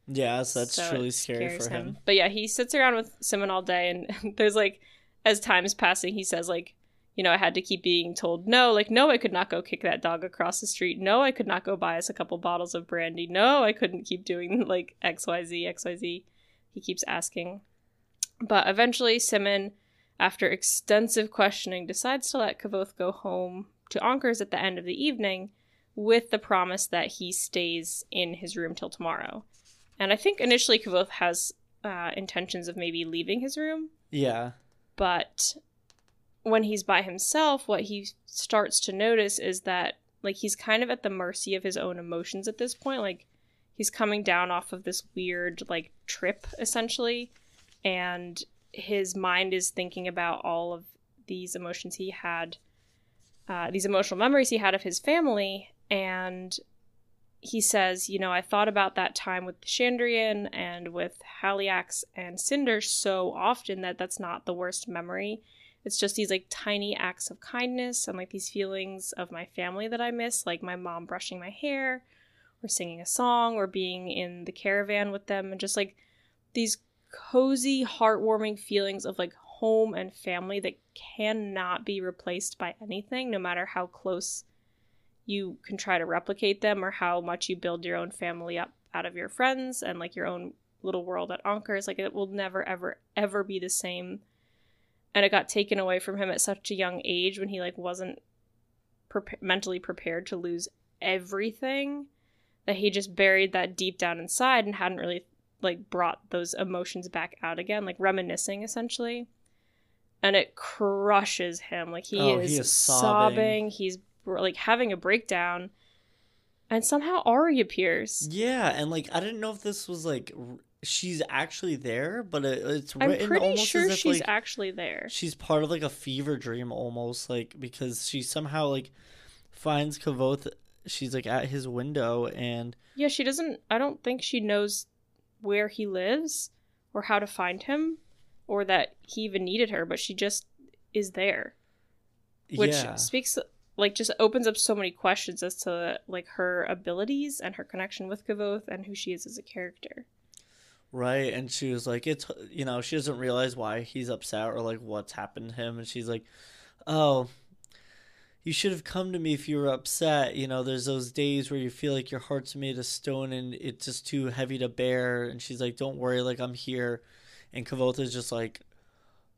Yeah, so that's So truly scary for him. But yeah, he sits around with Simmon all day, and there's like, as time's passing, he says like, you know, I had to keep being told no, like no, I could not go kick that dog across the street. No, I could not go buy us a couple bottles of brandy. No, I couldn't keep doing like X Y Z X Y Z. He keeps asking, but eventually Simmon, after extensive questioning, decides to let Kvothe go home to Anker's at the end of the evening, with the promise that he stays in his room till tomorrow. And I think initially Kvothe has uh, intentions of maybe leaving his room, Yeah. but when he's by himself, what he starts to notice is that like he's kind of at the mercy of his own emotions at this point. Like he's coming down off of this weird like trip essentially, and his mind is thinking about all of these emotions he had, uh, these emotional memories he had of his family, and he says, you know, I thought about that time with Chandrian and with Haliax and Cinder so often that that's not the worst memory. It's just these like tiny acts of kindness and like these feelings of my family that I miss, like my mom brushing my hair or singing a song or being in the caravan with them and just like these cozy, heartwarming feelings of like home and family that cannot be replaced by anything, no matter how close you can try to replicate them or how much you build your own family up out of your friends and like your own little world at Anker's. Like it will never, ever, ever be the same. And it got taken away from him at such a young age when he like wasn't pre- mentally prepared to lose everything that he just buried that deep down inside and hadn't really like brought those emotions back out again, like reminiscing essentially. And it crushes him. Like he, Oh, is, he is sobbing. sobbing. He's like having a breakdown. And somehow Auri appears. Yeah, and like I didn't know if this was like r- she's actually there, but it, it's I'm written pretty almost sure as if she's like actually there. she's part of like a fever dream almost like because she somehow like finds Kvothe she's like at his window and Yeah, she doesn't. I don't think she knows where he lives or how to find him or that he even needed her, but she just is there. Which yeah speaks, like, just opens up so many questions as to, like, her abilities and her connection with Kvothe and who she is as a character. right and she was like it's you know she doesn't realize why he's upset or like what's happened to him and she's like oh you should have come to me if you were upset you know there's those days where you feel like your heart's made of stone and it's just too heavy to bear and she's like don't worry like i'm here and Kvothe is just like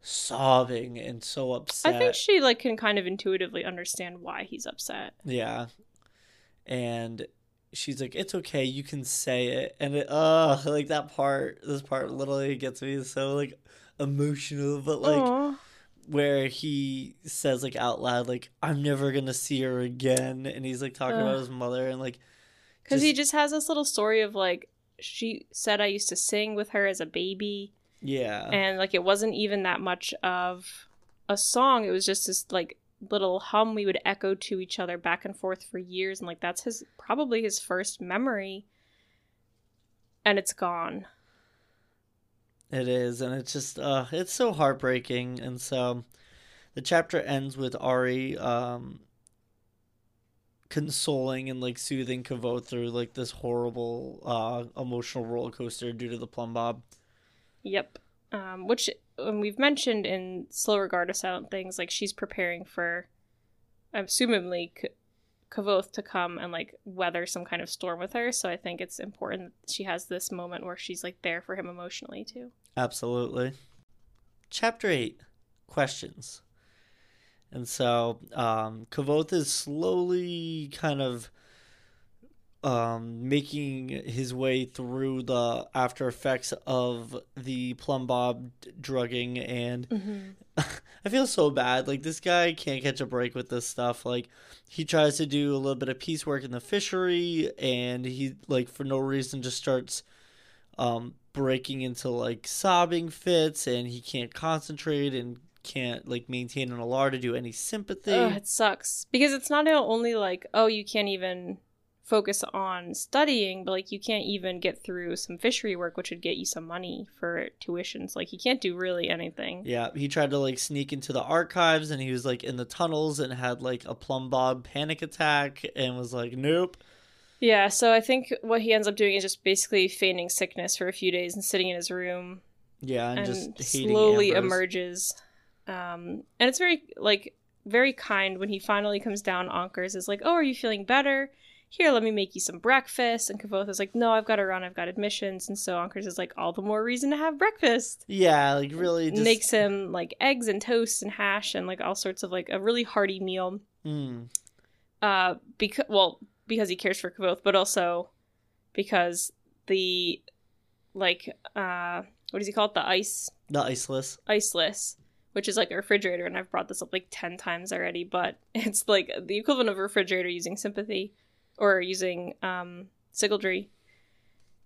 sobbing and so upset I think she, like, can kind of intuitively understand why he's upset. Yeah. And she's like, It's okay, you can say it. And it uh like that part this part literally gets me so like emotional, but like Aw. Where he says like out loud, like, I'm never gonna see her again and he's like talking about his mother and like Because he just has this little story of, like, she said I used to sing with her as a baby. Yeah. and like it wasn't even that much of a song it was just this like little hum we would echo to each other back and forth for years and like that's his probably his first memory and it's gone It is, and it's just uh it's so heartbreaking and so the chapter ends with Auri um consoling and like soothing Kvothe through like this horrible uh emotional roller coaster due to the plum bob. yep um which um, we've mentioned in slow regard of silent things like she's preparing for assumably Kvothe to come and like weather some kind of storm with her so i think it's important she has this moment where she's like there for him emotionally too Absolutely. Chapter 8 Questions. And so, um, Kvothe is slowly kind of um, making his way through the after effects of the plum bob drugging, and mm-hmm. I feel so bad. Like, this guy can't catch a break with this stuff. Like, he tries to do a little bit of piecework in the fishery, and he, like, for no reason just starts um, breaking into like sobbing fits and he can't concentrate and can't like maintain an alar to do any sympathy. Ugh, it sucks because it's not only like oh you can't even focus on studying but like you can't even get through some fishery work which would get you some money for tuitions like you can't do really anything yeah, he tried to like sneak into the archives and he was like in the tunnels and had like a plum bob panic attack and was like, nope. Yeah, so I think what he ends up doing is just basically feigning sickness for a few days and sitting in his room Yeah, and, and, just slowly emerges. Um, and it's very like very kind when he finally comes down. Anker is like, "Oh, are you feeling better? Here, let me make you some breakfast." And Kvothe is like, "No, I've got to run. I've got admissions." And so Anker is like, "All the more reason to have breakfast." Yeah, like really just Makes him like eggs and toast and hash and like all sorts of like a really hearty meal. Mm, Uh, because well, because he cares for Kvothe, but also because the like uh, what does he call it? The ice the iceless. iceless, which is like a refrigerator, and I've brought this up like 10 times already, but it's like the equivalent of a refrigerator using sympathy or using um, sygaldry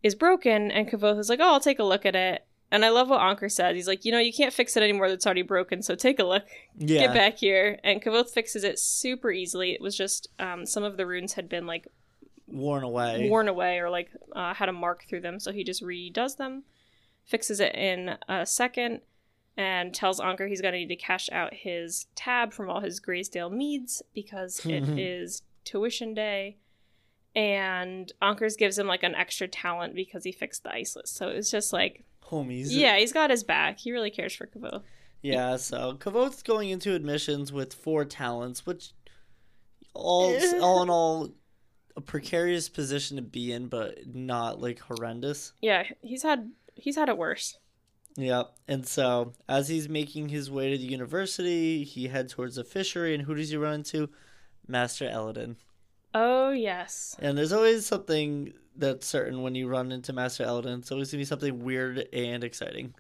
is broken, and Kvothe is like, oh, I'll take a look at it. And I love what Anker says. He's like, you know, you can't fix it anymore that's already broken, so take a look. Yeah. Get back here. And Kvothe fixes it super easily. It was just um, some of the runes had been like Worn away. worn away or like uh, had a mark through them. So he just redoes them, fixes it in a second, and tells Anker he's going to need to cash out his tab from all his Greysdale meads because it is tuition day. And Ankers gives him like an extra talent because he fixed the iceless. So it's just like, Homies. yeah, he's got his back. He really cares for Kvothe. Yeah, so Kvothe's going into admissions with four talents, which all all in all a precarious position to be in, but not like horrendous. Yeah, he's had he's had it worse. Yep. And so as he's making his way to the university, he heads towards the fishery, and who does he run into? Master Elodin. Oh yes. And there's always something that's certain when you run into Master Elodin. It's always gonna be something weird and exciting.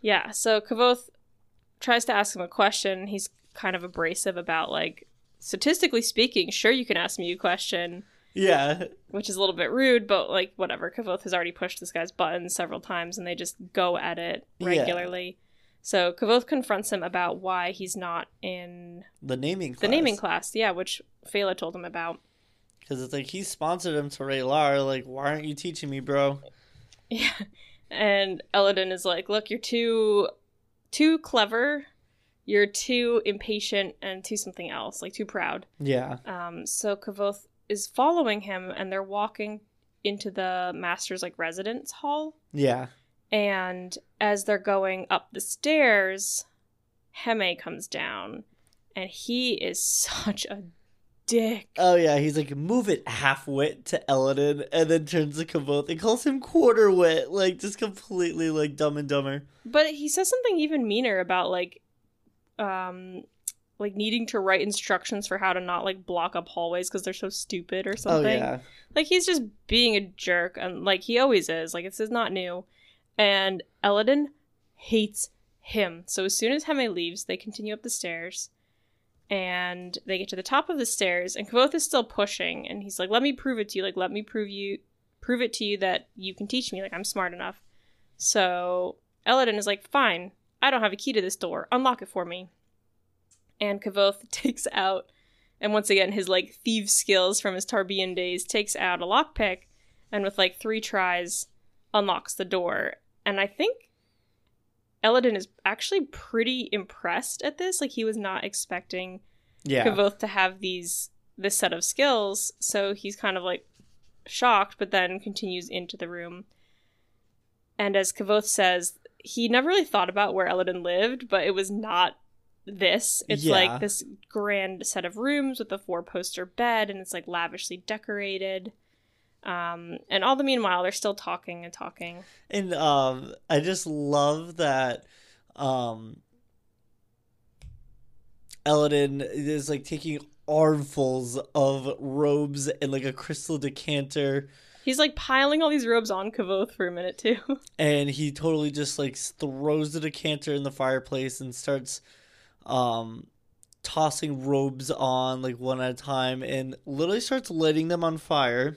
Yeah, so Kvothe tries to ask him a question. He's kind of abrasive about like statistically speaking, sure you can ask me a question, Yeah. which is a little bit rude, but like whatever. Kvothe has already pushed this guy's buttons several times and they just go at it regularly. Yeah. So Kvothe confronts him about why he's not in The naming class. the naming class, yeah, which Fela told him about. Because it's like he sponsored him to Re'lar. Like, why aren't you teaching me, bro? Yeah. And Elodin is like, "Look, you're too too clever. You're too impatient and too something else, like too proud." Yeah. Um, so Kvothe is following him, and they're walking into the master's like residence hall. Yeah. And as they're going up the stairs, Hemme comes down, and he is such a dick. Oh yeah, he's like move it half wit to Elodin, and then turns to Kvothe and calls him quarter wit, like just completely like dumb and dumber. But he says something even meaner about like, um, like needing to write instructions for how to not like block up hallways because they're so stupid or something. Oh something. yeah. Like he's just being a jerk, and like he always is. Like this is not new. And Elodin hates him. So as soon as Hemme leaves, they continue up the stairs, and they get to the top of the stairs, and Kvothe is still pushing, and he's like, "Let me prove it to you. Like let me prove you, prove it to you that you can teach me. Like I'm smart enough." So Elodin is like, "Fine, I don't have a key to this door. Unlock it for me." And Kvothe takes out and once again his like thief skills from his Tarbean days takes out a lockpick and with like three tries unlocks the door and i think Elodin is actually pretty impressed at this. Like he was not expecting Yeah. Kvothe to have these this set of skills. So he's kind of like shocked but then continues into the room. And as Kvothe says he never really thought about where Elodin lived but it was not this. It's Yeah. like this grand set of rooms with a four poster bed and it's like lavishly decorated um and all the meanwhile they're still talking and talking. And um I just love that um Elodin is like taking armfuls of robes and like a crystal decanter. He's like piling all these robes on Kvothe for a minute too. And he totally just like throws the decanter in the fireplace and starts um tossing robes on like one at a time and literally starts lighting them on fire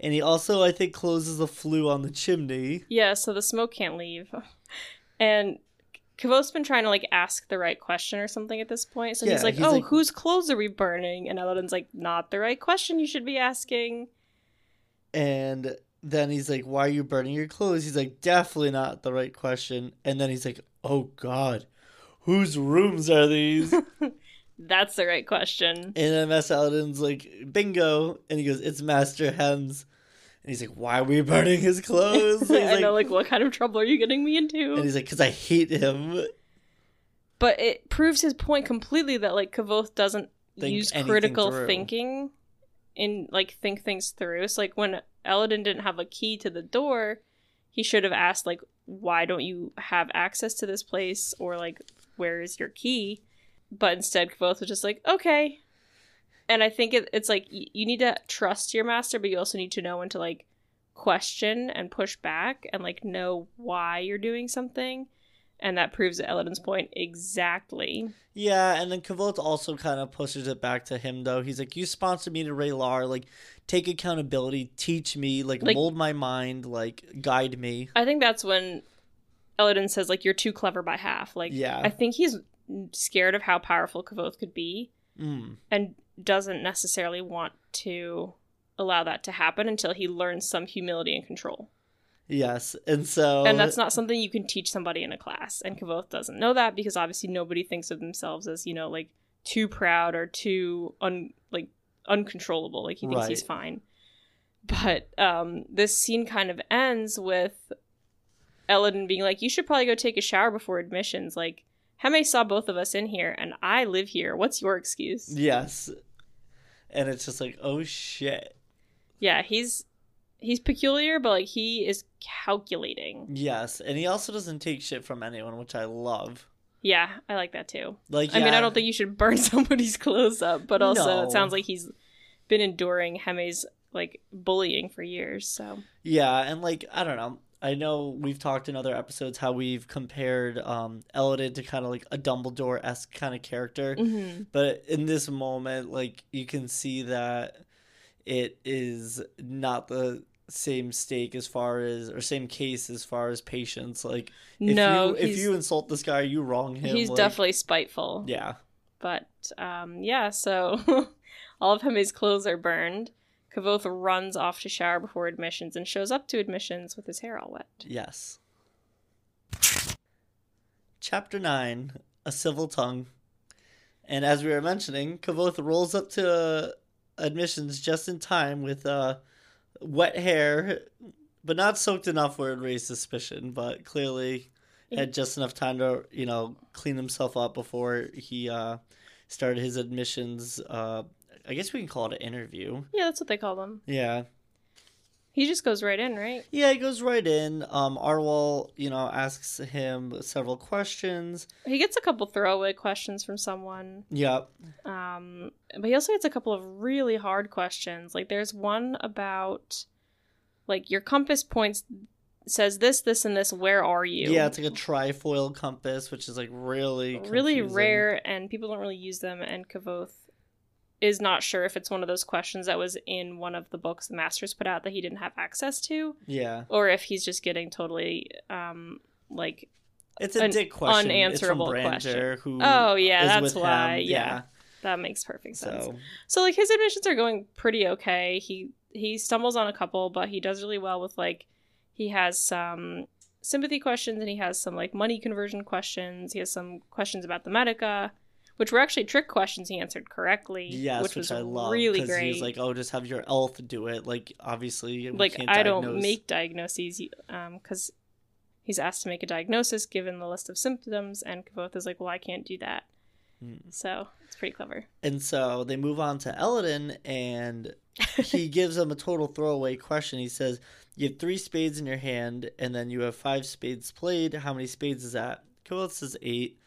and he also i think closes the flue on the chimney Yeah, so the smoke can't leave. And Kvothe's been trying to like ask the right question or something at this point. So Yeah, he's like, he's "Oh, like- whose clothes are we burning?" And Elodin's like, "Not the right question. You should be asking." and then he's like why are you burning your clothes he's like definitely not the right question and then he's like oh god whose rooms are these That's the right question. And then Master Elodin's like, bingo. And he goes, it's Master Hemme's. And he's like, why are we burning his clothes? And he's I like, know, like, what kind of trouble are you getting me into? and he's like, because I hate him. but it proves his point completely that like Kvothe doesn't Think use critical through. thinking and like think things through. So like when Elodin didn't have a key to the door, he should have asked like why don't you have access to this place or like where is your key? But instead Kvothe was just like, "Okay." And I think it, it's like y- you need to trust your master, but you also need to know when to like question and push back and like know why you're doing something. And that proves Elodin's point exactly. Yeah, and then Kvothe also kind of pushes it back to him, though. He's like, you sponsored me to Re'lar. Like, take accountability, teach me, like, Like- mold my mind, like, guide me. I think that's when Eladin says like you're too clever by half. Like Yeah. I think he's scared of how powerful Kvothe could be Mm. and doesn't necessarily want to allow that to happen until he learns some humility and control. Yes, and so And that's not something you can teach somebody in a class. And Kvothe doesn't know that because obviously nobody thinks of themselves as, you know, like too proud or too un like uncontrollable. Like he thinks he's fine. But um this scene kind of ends with Elodin being like, You should probably go take a shower before admissions. Like Hemme saw both of us in here and I live here. What's your excuse? yes, and it's just like, oh shit. Yeah, he's he's peculiar, but like he is calculating. Yes, and he also doesn't take shit from anyone, which I love. Yeah, I like that too. Like, I mean, I don't think you should burn somebody's clothes up, but also No. it sounds like he's been enduring Hemme's like bullying for years. So Yeah, and like I don't know. I know we've talked in other episodes how we've compared um Elodin to kind of like a Dumbledore esque kind of character. Mhm. But in this moment, like you can see that it is not the same stake as far as or same case as far as patience. Like if no, you if you insult this guy, you wrong him. he's like- definitely spiteful. yeah. But um, yeah, so all of Hemme's clothes are burned. Kvothe runs off to shower before admissions and shows up to admissions with his hair all wet. Yes. Chapter 9 A Civil Tongue. And as we were mentioning, Kvothe rolls up to uh, admissions just in time with uh, wet hair, but not soaked enough where it raised suspicion, but clearly had just enough time to, you know, clean himself up before he uh, started his admissions. Uh, I guess we can call it an interview. Yeah, that's what they call them. Yeah. He just goes right in, right? Yeah, he goes right in. Um, Arwyl, you know, asks him several questions. He gets a couple throwaway questions from someone. Yep. Um, but he also gets a couple of really hard questions. Like there's one about like your compass points says this, this, and this. Where are you? Yeah, it's like a trifoil compass, which is like really really rare, and people don't really use them. And Kvothe is not sure if it's one of those questions that was in one of the books the masters put out that he didn't have access to, Yeah, or if he's just getting totally um like it's a dick question. unanswerable question. Who oh yeah, that's why. him. Yeah, that makes perfect sense. So So like his admissions are going pretty okay. He he stumbles on a couple, but he does really well with like he has some sympathy questions and he has some like money conversion questions. He has some questions about the Medica, which were actually trick questions he answered correctly. yes, which, which, was I love. really great. He's like, oh, just have your elf do it. Like, obviously, like I don't make diagnoses um because he's asked to make a diagnosis given the list of symptoms, and Kvothe is like, well, I can't do that. Hmm. So it's pretty clever. And so they move on to Elodin, and he gives him a total throwaway question. He says, "You have three spades in your hand, and then you have five spades played. How many spades is that?" Kavoth says eight,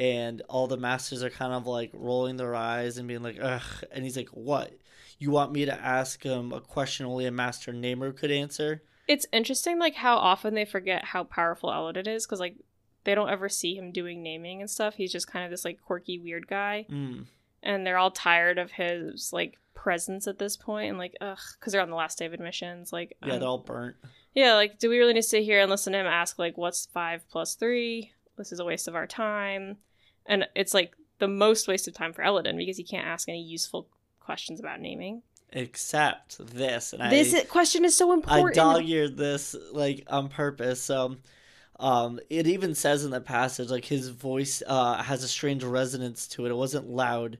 and all the masters are kind of like rolling their eyes and being like, "Ugh." And he's like, "What? You want me to ask him a question only a master namer could answer?" It's interesting, like how often they forget how powerful Elodin is, because like they don't ever see him doing naming and stuff. He's just kind of this like quirky, weird guy, Mm. and they're all tired of his like presence at this point, and like ugh, because they're on the last day of admissions. Like Yeah, um, they're all burnt. yeah, like do we really need to sit here and listen to him ask like what's five plus three? This is a waste of our time, and it's like the most waste of time for Elodin because he can't ask any useful questions about naming. Except this, and this I question is so important. I important. dog eared this like on purpose. So, Um, it even says in the passage like his voice uh, has a strange resonance to it. It wasn't loud,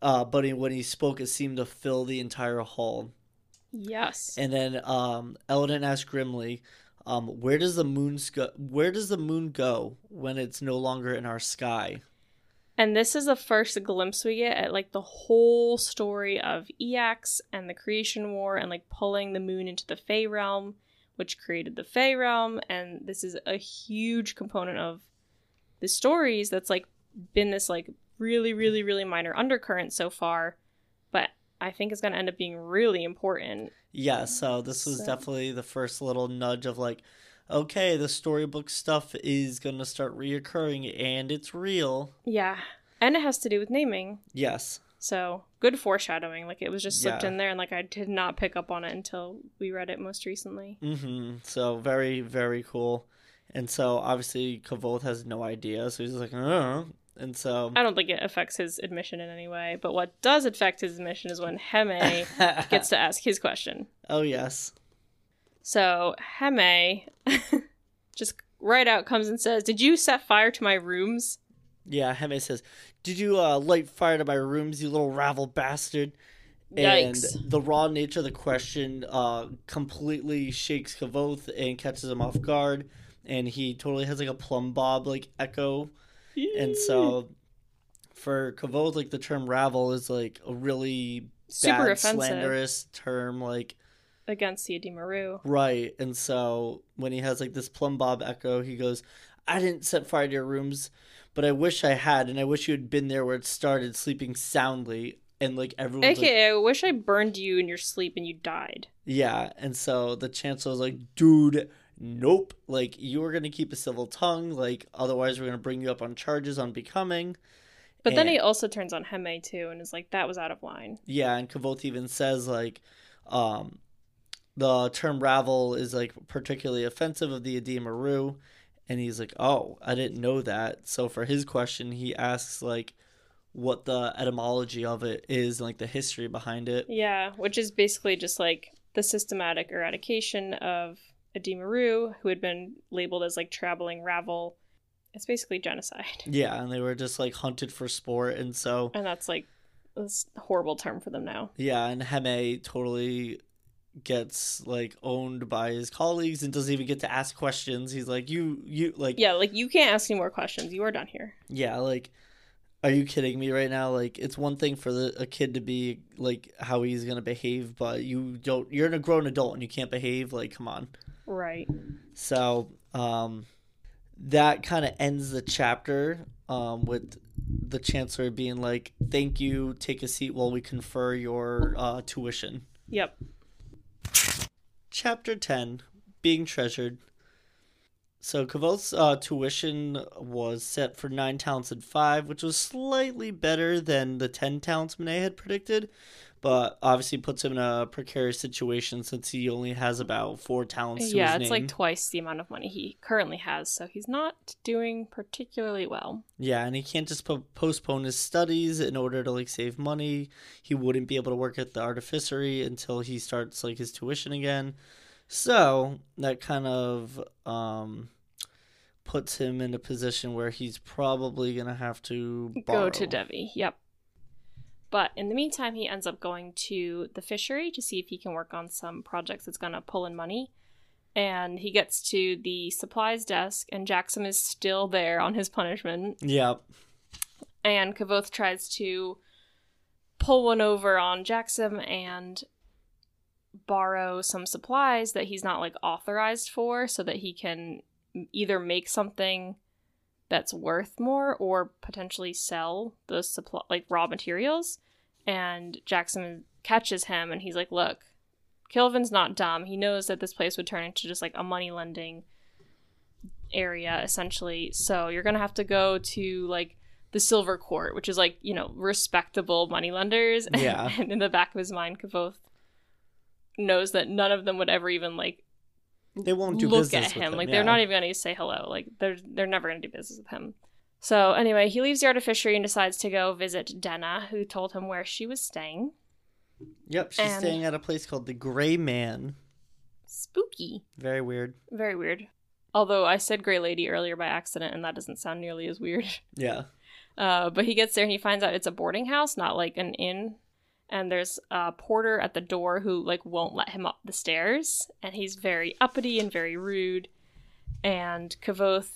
uh, but he, when he spoke, it seemed to fill the entire hall. Yes. And then um, Elodin asked grimly, um, "Where does the moon go? Where does the moon go when it's no longer in our sky?" And this is the first glimpse we get at like the whole story of Iax and the creation war and like pulling the moon into the Fey realm, which created the Fey realm. And this is a huge component of the stories that's like been this like really, really, really minor undercurrent so far. But I think it's going to end up being really important. Yeah, so this was So- definitely the first little nudge of like, okay, the storybook stuff is gonna start reoccurring and it's real. Yeah. And it has to do with naming. Yes. So good foreshadowing. Like it was just slipped Yeah. in there and like I did not pick up on it until we read it most recently. Mm-hmm. So very, very cool. And so obviously Kvothe has no idea, so he's like, oh. And so I don't think it affects his admission in any way, but what does affect his admission is when Hemme gets to ask his question. Oh yes. So Hemme just right out comes and says, Did you set fire to my rooms? Yeah, Hemme says, Did you uh, light fire to my rooms, you little ravel bastard? Yikes. And the raw nature of the question uh, completely shakes Kvothe and catches him off guard. And he totally has like a plum bob like echo. And so for Kvothe, like the term ravel is like a really super bad, offensive slanderous term. Like, against the Edema Ruh. right. And so when he has like this plum bob echo, he goes, I didn't set fire to your rooms, but I wish I had. And I wish you had been there where it started, sleeping soundly. And like everyone's like, AKA, I wish I burned you in your sleep and you died. Yeah, and so the chancellor was like, dude, nope. Like, you are going to keep a civil tongue. Like, otherwise, we're going to bring you up on charges on becoming. But then he also turns on Hemme too and is like, That was out of line. Yeah, and Kvothe even says, like, um, the term ravel is, like, particularly offensive of the Edema Ruh. And he's like, oh, I didn't know that. So for his question, he asks, like, what the etymology of it is, and, like, the history behind it. Yeah, which is basically just like the systematic eradication of Edema Ruh, who had been labeled as like traveling ravel. It's basically genocide. Yeah, and they were just, like, hunted for sport. And so. And that's like this horrible term for them now. Yeah, and Hemme totally gets like owned by his colleagues and doesn't even get to ask questions. He's like, "You, you, like, Yeah, like you can't ask any more questions. You are done here. yeah, like, are you kidding me right now? Like, it's one thing for the, a kid to be like how he's gonna behave, but you don't. You're a grown adult and you can't behave. Like, come on. Right. So, um, that kind of ends the chapter. Um, with the chancellor being like, "Thank you. Take a seat while we confer your uh, tuition." Yep. Chapter 10 Being Treasured. So, Kvothe's uh, tuition was set for 9 talents and 5, which was slightly better than the 10 talents Monet had predicted, but obviously puts him in a precarious situation since he only has about 4 talents to Yeah, it's name. like twice the amount of money he currently has, so he's not doing particularly well. Yeah, and he can't just po- postpone his studies in order to like save money. He wouldn't be able to work at the artificery until he starts like his tuition again. So that kind of um, puts him in a position where he's probably gonna have to borrow. Go to Devi. Yep. But in the meantime, he ends up going to the fishery to see if he can work on some projects that's going to pull in money. And he gets to the supplies desk, and Jaxim is still there on his punishment. Yep. And Kvothe tries to pull one over on Jaxim and borrow some supplies that he's not like authorized for so that he can either make something that's worth more or potentially sell those supply like raw materials. And Jaxim catches him and he's like look Kilvin's not dumb. He knows that this place would turn into just like a money lending area essentially. So you're gonna have to go to like the silver court which is like you know respectable money lenders. Yeah. and in the back of his mind Kvothe knows that none of them would ever even like they won't do look business at with him. him. Like yeah. they're not even gonna say hello. Like they're they're never gonna do business with him. So anyway, he leaves the artificery and decides to go visit Denna, who told him where she was staying. Yep, she's and- staying at a place called the Gray Man. Spooky. Very weird. Very weird. Although I said Grey Lady earlier by accident, and that doesn't sound nearly as weird. Yeah. Uh, but he gets there and he finds out it's a boarding house, not like an inn. And there's a porter at the door who like won't let him up the stairs, and he's very uppity and very rude. And Kvothe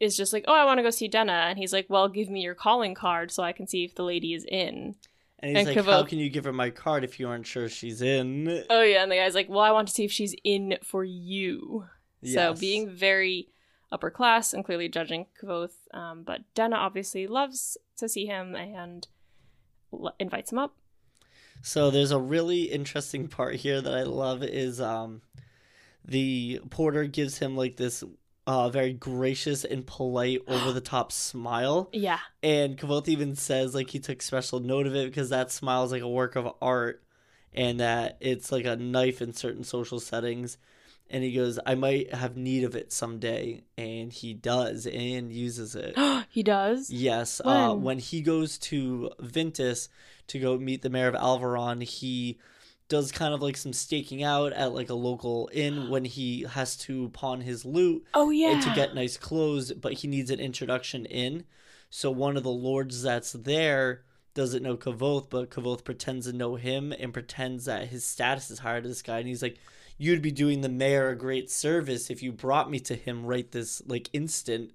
is just like, "Oh, I want to go see Denna," and he's like, "Well, give me your calling card so I can see if the lady is in." And he's And like, "How can you give her my card if you aren't sure she's in?" Oh yeah, and the guy's like, "Well, I want to see if she's in for you." So being very upper class and clearly judging Kvothe, um, but Denna obviously loves to see him and invites him up. So there's a really interesting part here that I love is um the porter gives him like this uh very gracious and polite over the top smile. Yeah, and Kvothe even says like he took special note of it because that smile is like a work of art and that it's like a knife in certain social settings and he goes I might have need of it someday and he does and uses it. he does. Yes, uh, When? when he goes to Vintas to go meet the mayor of Alveron, he does kind of like some staking out at like a local inn when he has to pawn his loot Oh yeah. and to get nice clothes, but he needs an introduction in. So one of the lords that's there doesn't know Kvothe, but Kvothe pretends to know him and pretends that his status is higher to this guy, and he's like, "You'd be doing the mayor a great service if you brought me to him right this like instant."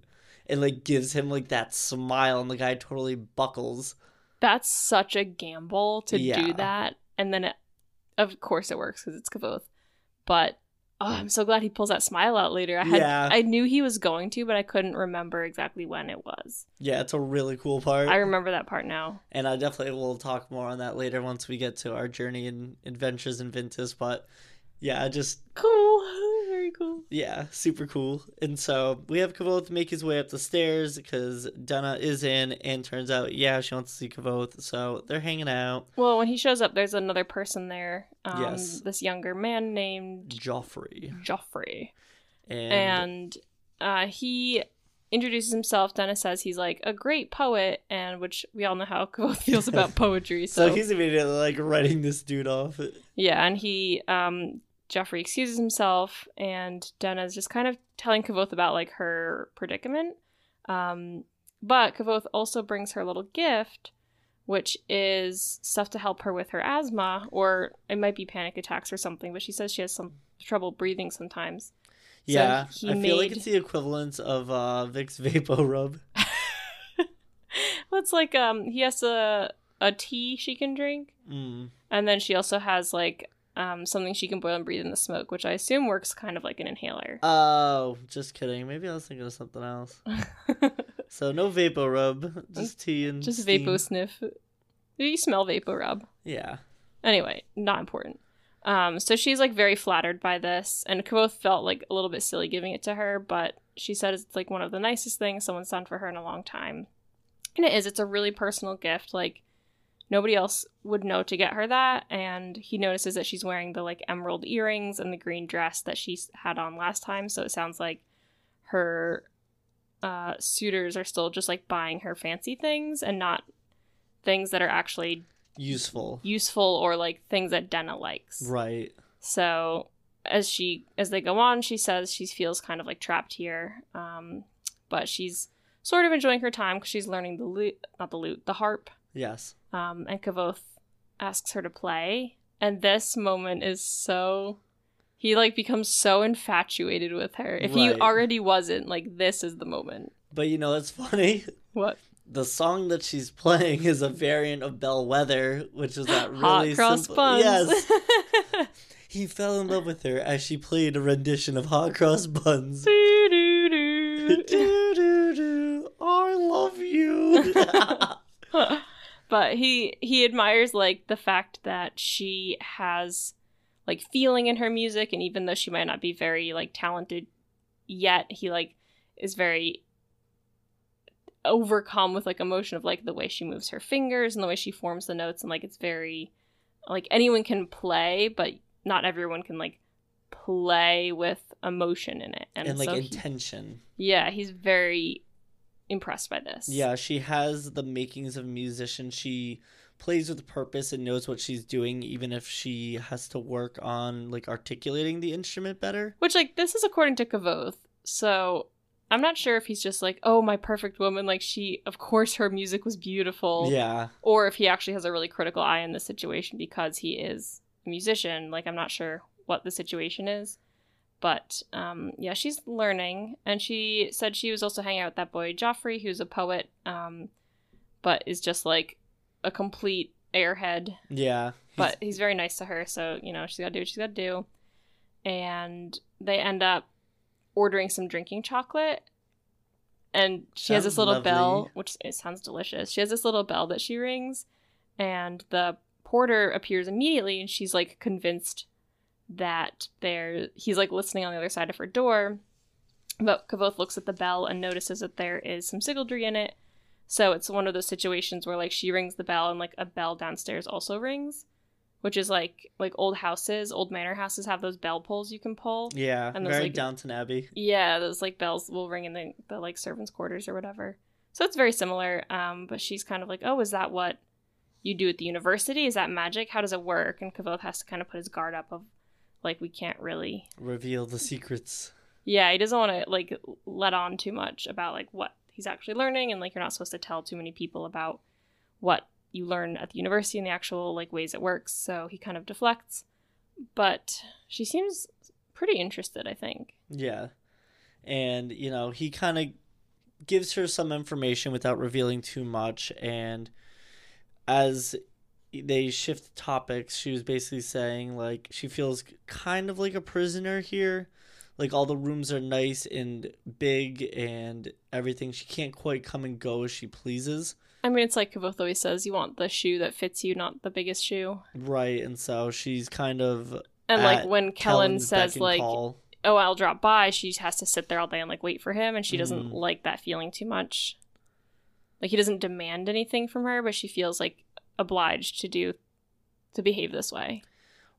And like gives him like that smile, and the guy totally buckles. That's such a gamble to Yeah. do that, and then it, of course it works because it's Kvothe. But oh, I'm so glad he pulls that smile out later. I had Yeah. I knew he was going to, but I couldn't remember exactly when it was. Yeah, it's a really cool part. I remember that part now. and I definitely will talk more on that later once we get to our journey and adventures in Vintas. But yeah, just Cool, very cool. Yeah, super cool. And so we have Kvothe make his way up the stairs because Donna is in, and turns out, yeah, she wants to see Kvothe. So they're hanging out. Well, when he shows up, there's another person there. Um, Yes. This younger man named Geoffrey. Geoffrey. And, And uh, he introduces himself. Dennis says he's like a great poet, and which we all know how Kvothe feels about poetry. so, So, he's immediately like writing this dude off. yeah, and he, um, Geoffrey excuses himself, and Denna's just kind of telling Kvothe about like her predicament. Um, but Kvothe also brings her a little gift, which is stuff to help her with her asthma, or it might be panic attacks or something. But she says she has some trouble breathing sometimes. Yeah, he I feel like it's the equivalent of uh, Vicks VapoRub. Well, it's like um he has a a tea she can drink, Mm. and then she also has like um something she can boil and breathe in the smoke, which I assume works kind of like an inhaler. Oh, just kidding. Maybe I was thinking of something else. So no Vapo Rub, just tea and Just steam. vapo sniff. Do you smell vapo rub? Yeah. Anyway, not important. Um, so she's like very flattered by this, and Kvothe felt like a little bit silly giving it to her, but she said it's like one of the nicest things someone's done for her in a long time. And it is, it's a really personal gift. Like nobody else would know to get her that, and he notices that she's wearing the like emerald earrings and the green dress that she had on last time, so it sounds like her uh, suitors are still just like buying her fancy things and not things that are actually Useful. useful or like things that Denna likes. Right. So as she as they go on, she says she feels kind of like trapped here, um, but she's sort of enjoying her time because she's learning the lute, not the lute, the harp. Yes. Um, and Kvothe asks her to play, and this moment is so. He like becomes so infatuated with her. If he already wasn't, like this is the moment. But you know, it's funny. What? the song that she's playing is a variant of Bellwether, which is that really Hot cross simple. buns. Yes, he fell in love with her as she played a rendition of Hot Cross Buns. Doo-doo-doo. do do do, I love you. But he he admires like the fact that she has like feeling in her music and even though she might not be very like talented yet he like is very overcome with like emotion of like the way she moves her fingers and the way she forms the notes and like it's very like anyone can play but not everyone can like play with emotion in it and, and like so he- intention. yeah he's very impressed by this Yeah, she has the makings of a musician. She plays with purpose and knows what she's doing, even if she has to work on like articulating the instrument better. Which, like, this is according to Kvothe. So I'm not sure if he's just like, oh, my perfect woman. Like, she, of course, her music was beautiful. Yeah. Or if he actually has a really critical eye in this situation because he is a musician. Like, I'm not sure what the situation is. But um, yeah, she's learning. And she said she was also hanging out with that boy, Geoffrey, who's a poet, um, but is just like a complete airhead. Yeah. But he's very nice to her. So, you know, she's got to do what she's got to do. And they end up ordering some drinking chocolate. And she has this Sounds little bell, which it sounds delicious. She has this little bell that she rings, and the porter appears immediately, and she's like convinced that there he's like listening on the other side of her door. But Kvothe looks at the bell and notices that there is some sygaldry in it. So it's one of those situations where like she rings the bell and like a bell downstairs also rings, which is like like old houses, old manor houses have those bell pulls you can pull. yeah. and there's, very like- Downton Abbey. Yeah, those like bells will ring in the, the like servants' quarters or whatever. So it's very similar. Um, but she's kind of like, oh, is that what you do at the university? Is that magic? How does it work? And Kvothe has to kind of put his guard up of like we can't really. Reveal the secrets. Yeah, he doesn't want to like let on too much about like what he's actually learning, and like you're not supposed to tell too many people about what you learn at the university and the actual like ways it works. So he kind of deflects. But she seems pretty interested, I think. Yeah. And, you know, he kind of gives her some information without revealing too much. And as they shift topics, she was basically saying, like, she feels kind of like a prisoner here. Like, all the rooms are nice and big and everything. She can't quite come and go as she pleases. I mean, it's like Kvothe always says, you want the shoe that fits you, not the biggest shoe. Right. And so she's kind of. And like when Kellin says like, call. "Oh, I'll drop by," she has to sit there all day and like wait for him, and she doesn't Mhm. like that feeling too much. Like he doesn't demand anything from her, but she feels like obliged to do to behave this way.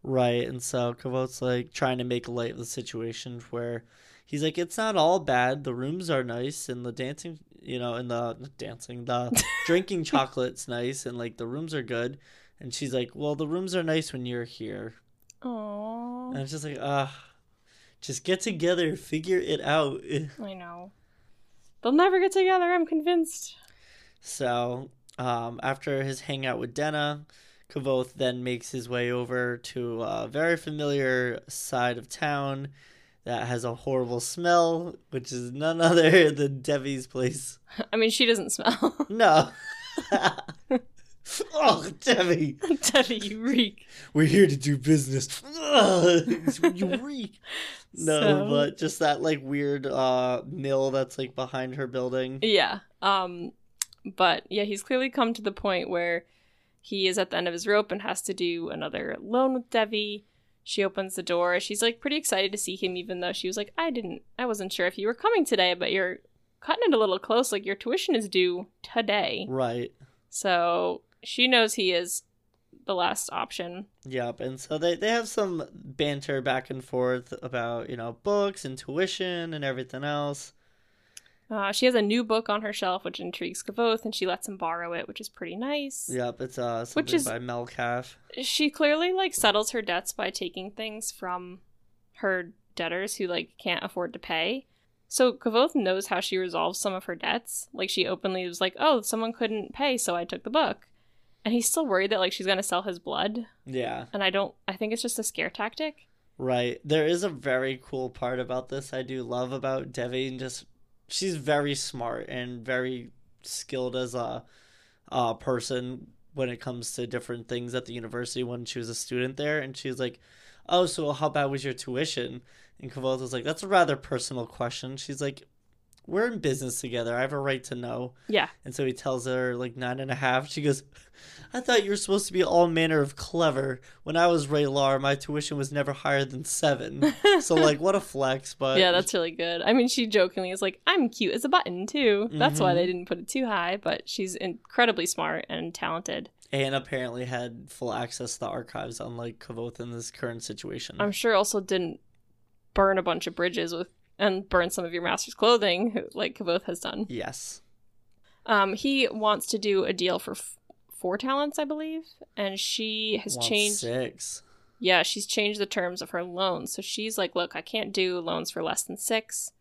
Right, and so Kvothe's like trying to make light of the situation where he's like, it's not all bad. The rooms are nice, and the dancing, you know, and the dancing, the drinking chocolate's nice, and like the rooms are good. And she's like, well, the rooms are nice when you're here. Oh, And it's just like, ah, just get together, figure it out. I know. They'll never get together. I'm convinced. So, um, after his hangout with Denna, Kvothe then makes his way over to a very familiar side of town that has a horrible smell, which is none other than Devi's place. I mean, she doesn't smell. No. oh, Devi, Debbie, you reek. we're here to do business. You reek. No, So- but just that like weird uh mill that's like behind her building. Yeah. Um but yeah, he's clearly come to the point where he is at the end of his rope and has to do another loan with Devi. She opens the door. She's like pretty excited to see him even though she was like, I didn't I wasn't sure if you were coming today, but you're cutting it a little close, like your tuition is due today. Right. So she knows he is the last option. Yep, and so they, they have some banter back and forth about, you know, books and tuition and everything else. Uh, she has a new book on her shelf, which intrigues Kvothe, and she lets him borrow it, which is pretty nice. Yep, it's uh something Which is- by Melcalf. she clearly like settles her debts by taking things from her debtors who like can't afford to pay. So Kvothe knows how she resolves some of her debts. Like she openly was like, "Oh, someone couldn't pay, so I took the book." And he's still worried that like she's going to sell his blood, Yeah, and I don't I think it's just a scare tactic. right. There is a very cool part about this I do love about Devi and just she's very smart and very skilled as a uh, person when it comes to different things at the university when she was a student there and she's like, Oh, so how bad was your tuition? And was like, That's a rather personal question. She's like, We're in business together. I have a right to know. Yeah. And so he tells her like nine and a half. She goes, I thought you were supposed to be all manner of clever. When I was Re'lar, my tuition was never higher than seven. so like what a flex, but yeah, that's really good. I mean, she jokingly is like, "I'm cute as a button too." That's why Mhm. they didn't put it too high, but she's incredibly smart and talented. and apparently had full access to the archives, unlike Kvothe in this current situation. I'm sure also didn't burn a bunch of bridges with and burn some of your master's clothing like Kvothe has done. yes. Um, he wants to do a deal for f- four talents, I believe, and she has Wants changed. six. Yeah, she's changed the terms of her loans. So she's like, "Look, I can't do loans for less than six.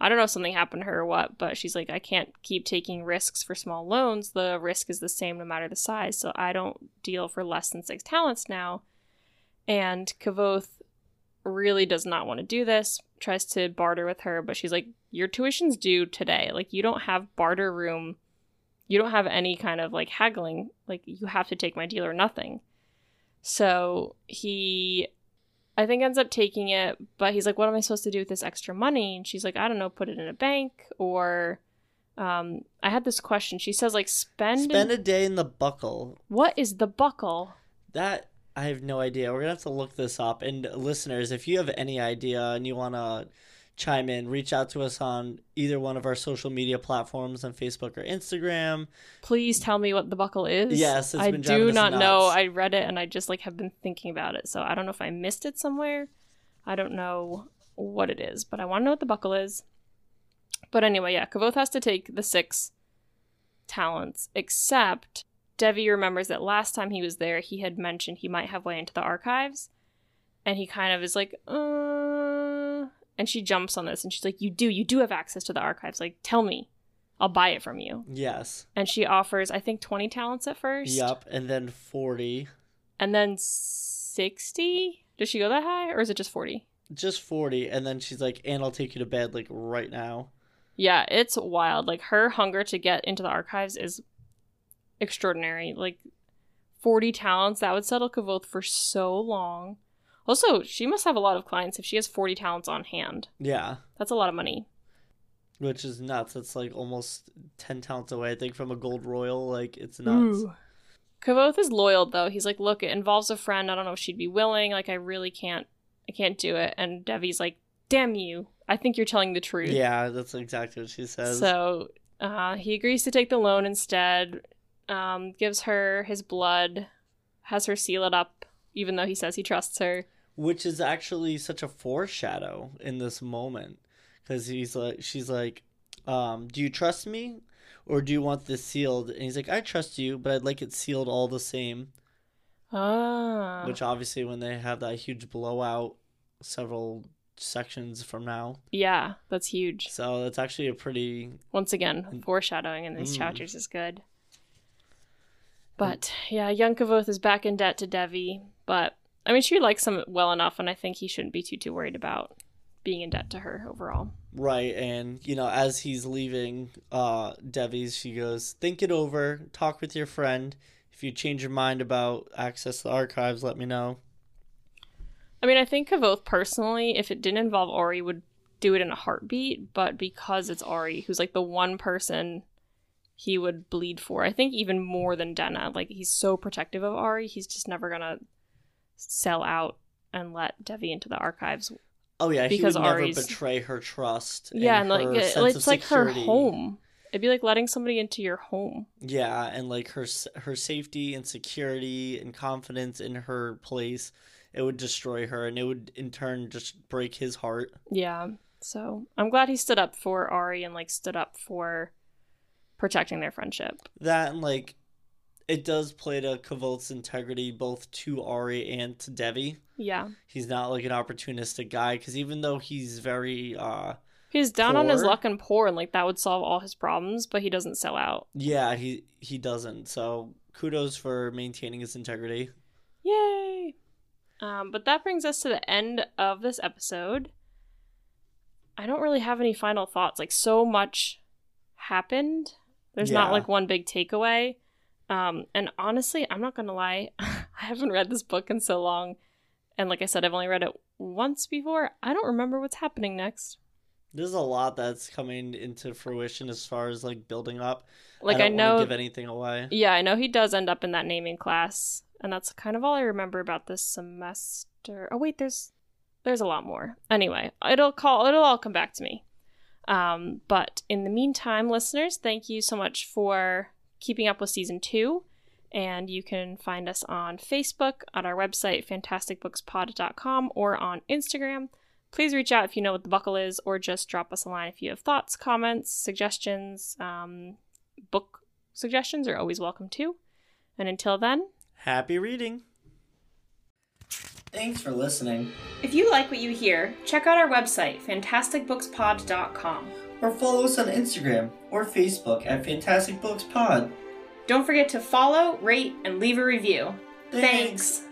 I don't know if something happened to her or what, but she's like, I can't keep taking risks for small loans. The risk is the same no matter the size. So I don't deal for less than six talents now. And Kvothe really does not want to do this, tries to barter with her, but she's like, Your tuition's due today. Like, you don't have barter room. You don't have any kind of like haggling. Like, you have to take my deal or nothing. So he I think ends up taking it, but he's like, "What am I supposed to do with this extra money?" And she's like, "I don't know, put it in a bank or." Um, I had this question. She says, like, spend Spend a day in the buckle. what is the buckle? That I have no idea. We're gonna have to look this up. And listeners, if you have any idea and you wanna chime in, reach out to us on either one of our social media platforms on Facebook or Instagram. Please tell me what the buckle is. Yes, it's I do not know. I read it and I just like have been thinking about it. So I don't know if I missed it somewhere. I don't know what it is, but I want to know what the buckle is. But anyway, yeah, Kvothe has to take the six talents, except Devi remembers that last time he was there, he had mentioned he might have way into the archives. And he kind of is like, uh. And she jumps on this and she's like, You do, you do have access to the archives. Like, tell me. I'll buy it from you. Yes. And she offers, I think, 20 talents at first. Yup. And then forty. And then 60? Does she go that high or is it just 40? Just forty. And then she's like, and I'll take you to bed like right now. Yeah, it's wild. Like her hunger to get into the archives is extraordinary. Like 40 talents, that would settle Kvothe for so long. Also, she must have a lot of clients if she has 40 talents on hand. Yeah. That's a lot of money. Which is nuts. It's like almost ten talents away, I think, from a gold royal. Like it's nuts. Ooh. Kvothe is loyal though. He's like, look, it involves a friend. I don't know if she'd be willing. Like, I really can't. I can't do it. And Devi's like, damn you. I think you're telling the truth. Yeah, that's exactly what she says. So uh, he agrees to take the loan instead. Um, gives her his blood, has her seal it up, even though he says he trusts her. which is actually such a foreshadow in this moment because he's like she's like um do you trust me or do you want this sealed and he's like i trust you but i'd like it sealed all the same Ah, which obviously when they have that huge blowout several sections from now yeah, that's huge. so that's actually a pretty Once again, foreshadowing in these Mm. chapters is good. But yeah, young Kvothe is back in debt to Devi, but I mean, she likes him well enough, and I think he shouldn't be too too worried about being in debt to her overall. right and you know as he's leaving uh devi's she goes think it over talk with your friend if you change your mind about access to the archives let me know I mean, I think Kvothe personally, if it didn't involve Auri, would do it in a heartbeat. But because it's Auri, who's like the one person he would bleed for, I think even more than Denna. Like he's so protective of Auri, he's just never gonna sell out and let Devi into the archives. Oh yeah, Because he would never betray her trust. yeah, and like her it- it's like her home. It'd be like letting somebody into your home. Yeah, and like her her safety and security and confidence in her place, it would destroy her, and it would in turn just break his heart. Yeah. So I'm glad he stood up for Auri and like stood up for protecting their friendship. That and like, it does play to Kvothe's integrity both to Auri and to Devi. Yeah. He's not like an opportunistic guy because even though he's very uh He's down on his luck and poor, and like that would solve all his problems, but he doesn't sell out. yeah he he doesn't. So kudos for maintaining his integrity. Yay! Um, but that brings us to the end of this episode. I don't really have any final thoughts. Like, so much happened. There's not like one big takeaway. Um, and honestly, I'm not gonna lie, I haven't read this book in so long. And like I said, I've only read it once before. I don't remember what's happening next. There's a lot that's coming into fruition as far as like building up. Like, I, wanna know give anything away. Yeah, I know he does end up in that naming class, and that's kind of all I remember about this semester. Oh wait, there's there's a lot more. Anyway, it'll call it'll all come back to me. Um, but in the meantime, listeners, thank you so much for keeping up with season two. And you can find us on Facebook, on our website, fantasticbookspod.com, or on Instagram. Please reach out if you know what the buckle is, or just drop us a line if you have thoughts, comments, suggestions. Um, book suggestions are always welcome too. And until then, Happy reading. Thanks for listening. If you like what you hear, check out our website, fantasticbookspod.com. Or follow us on Instagram or Facebook at Fantastic Books Pod. Don't forget to follow, rate, and leave a review. Thanks.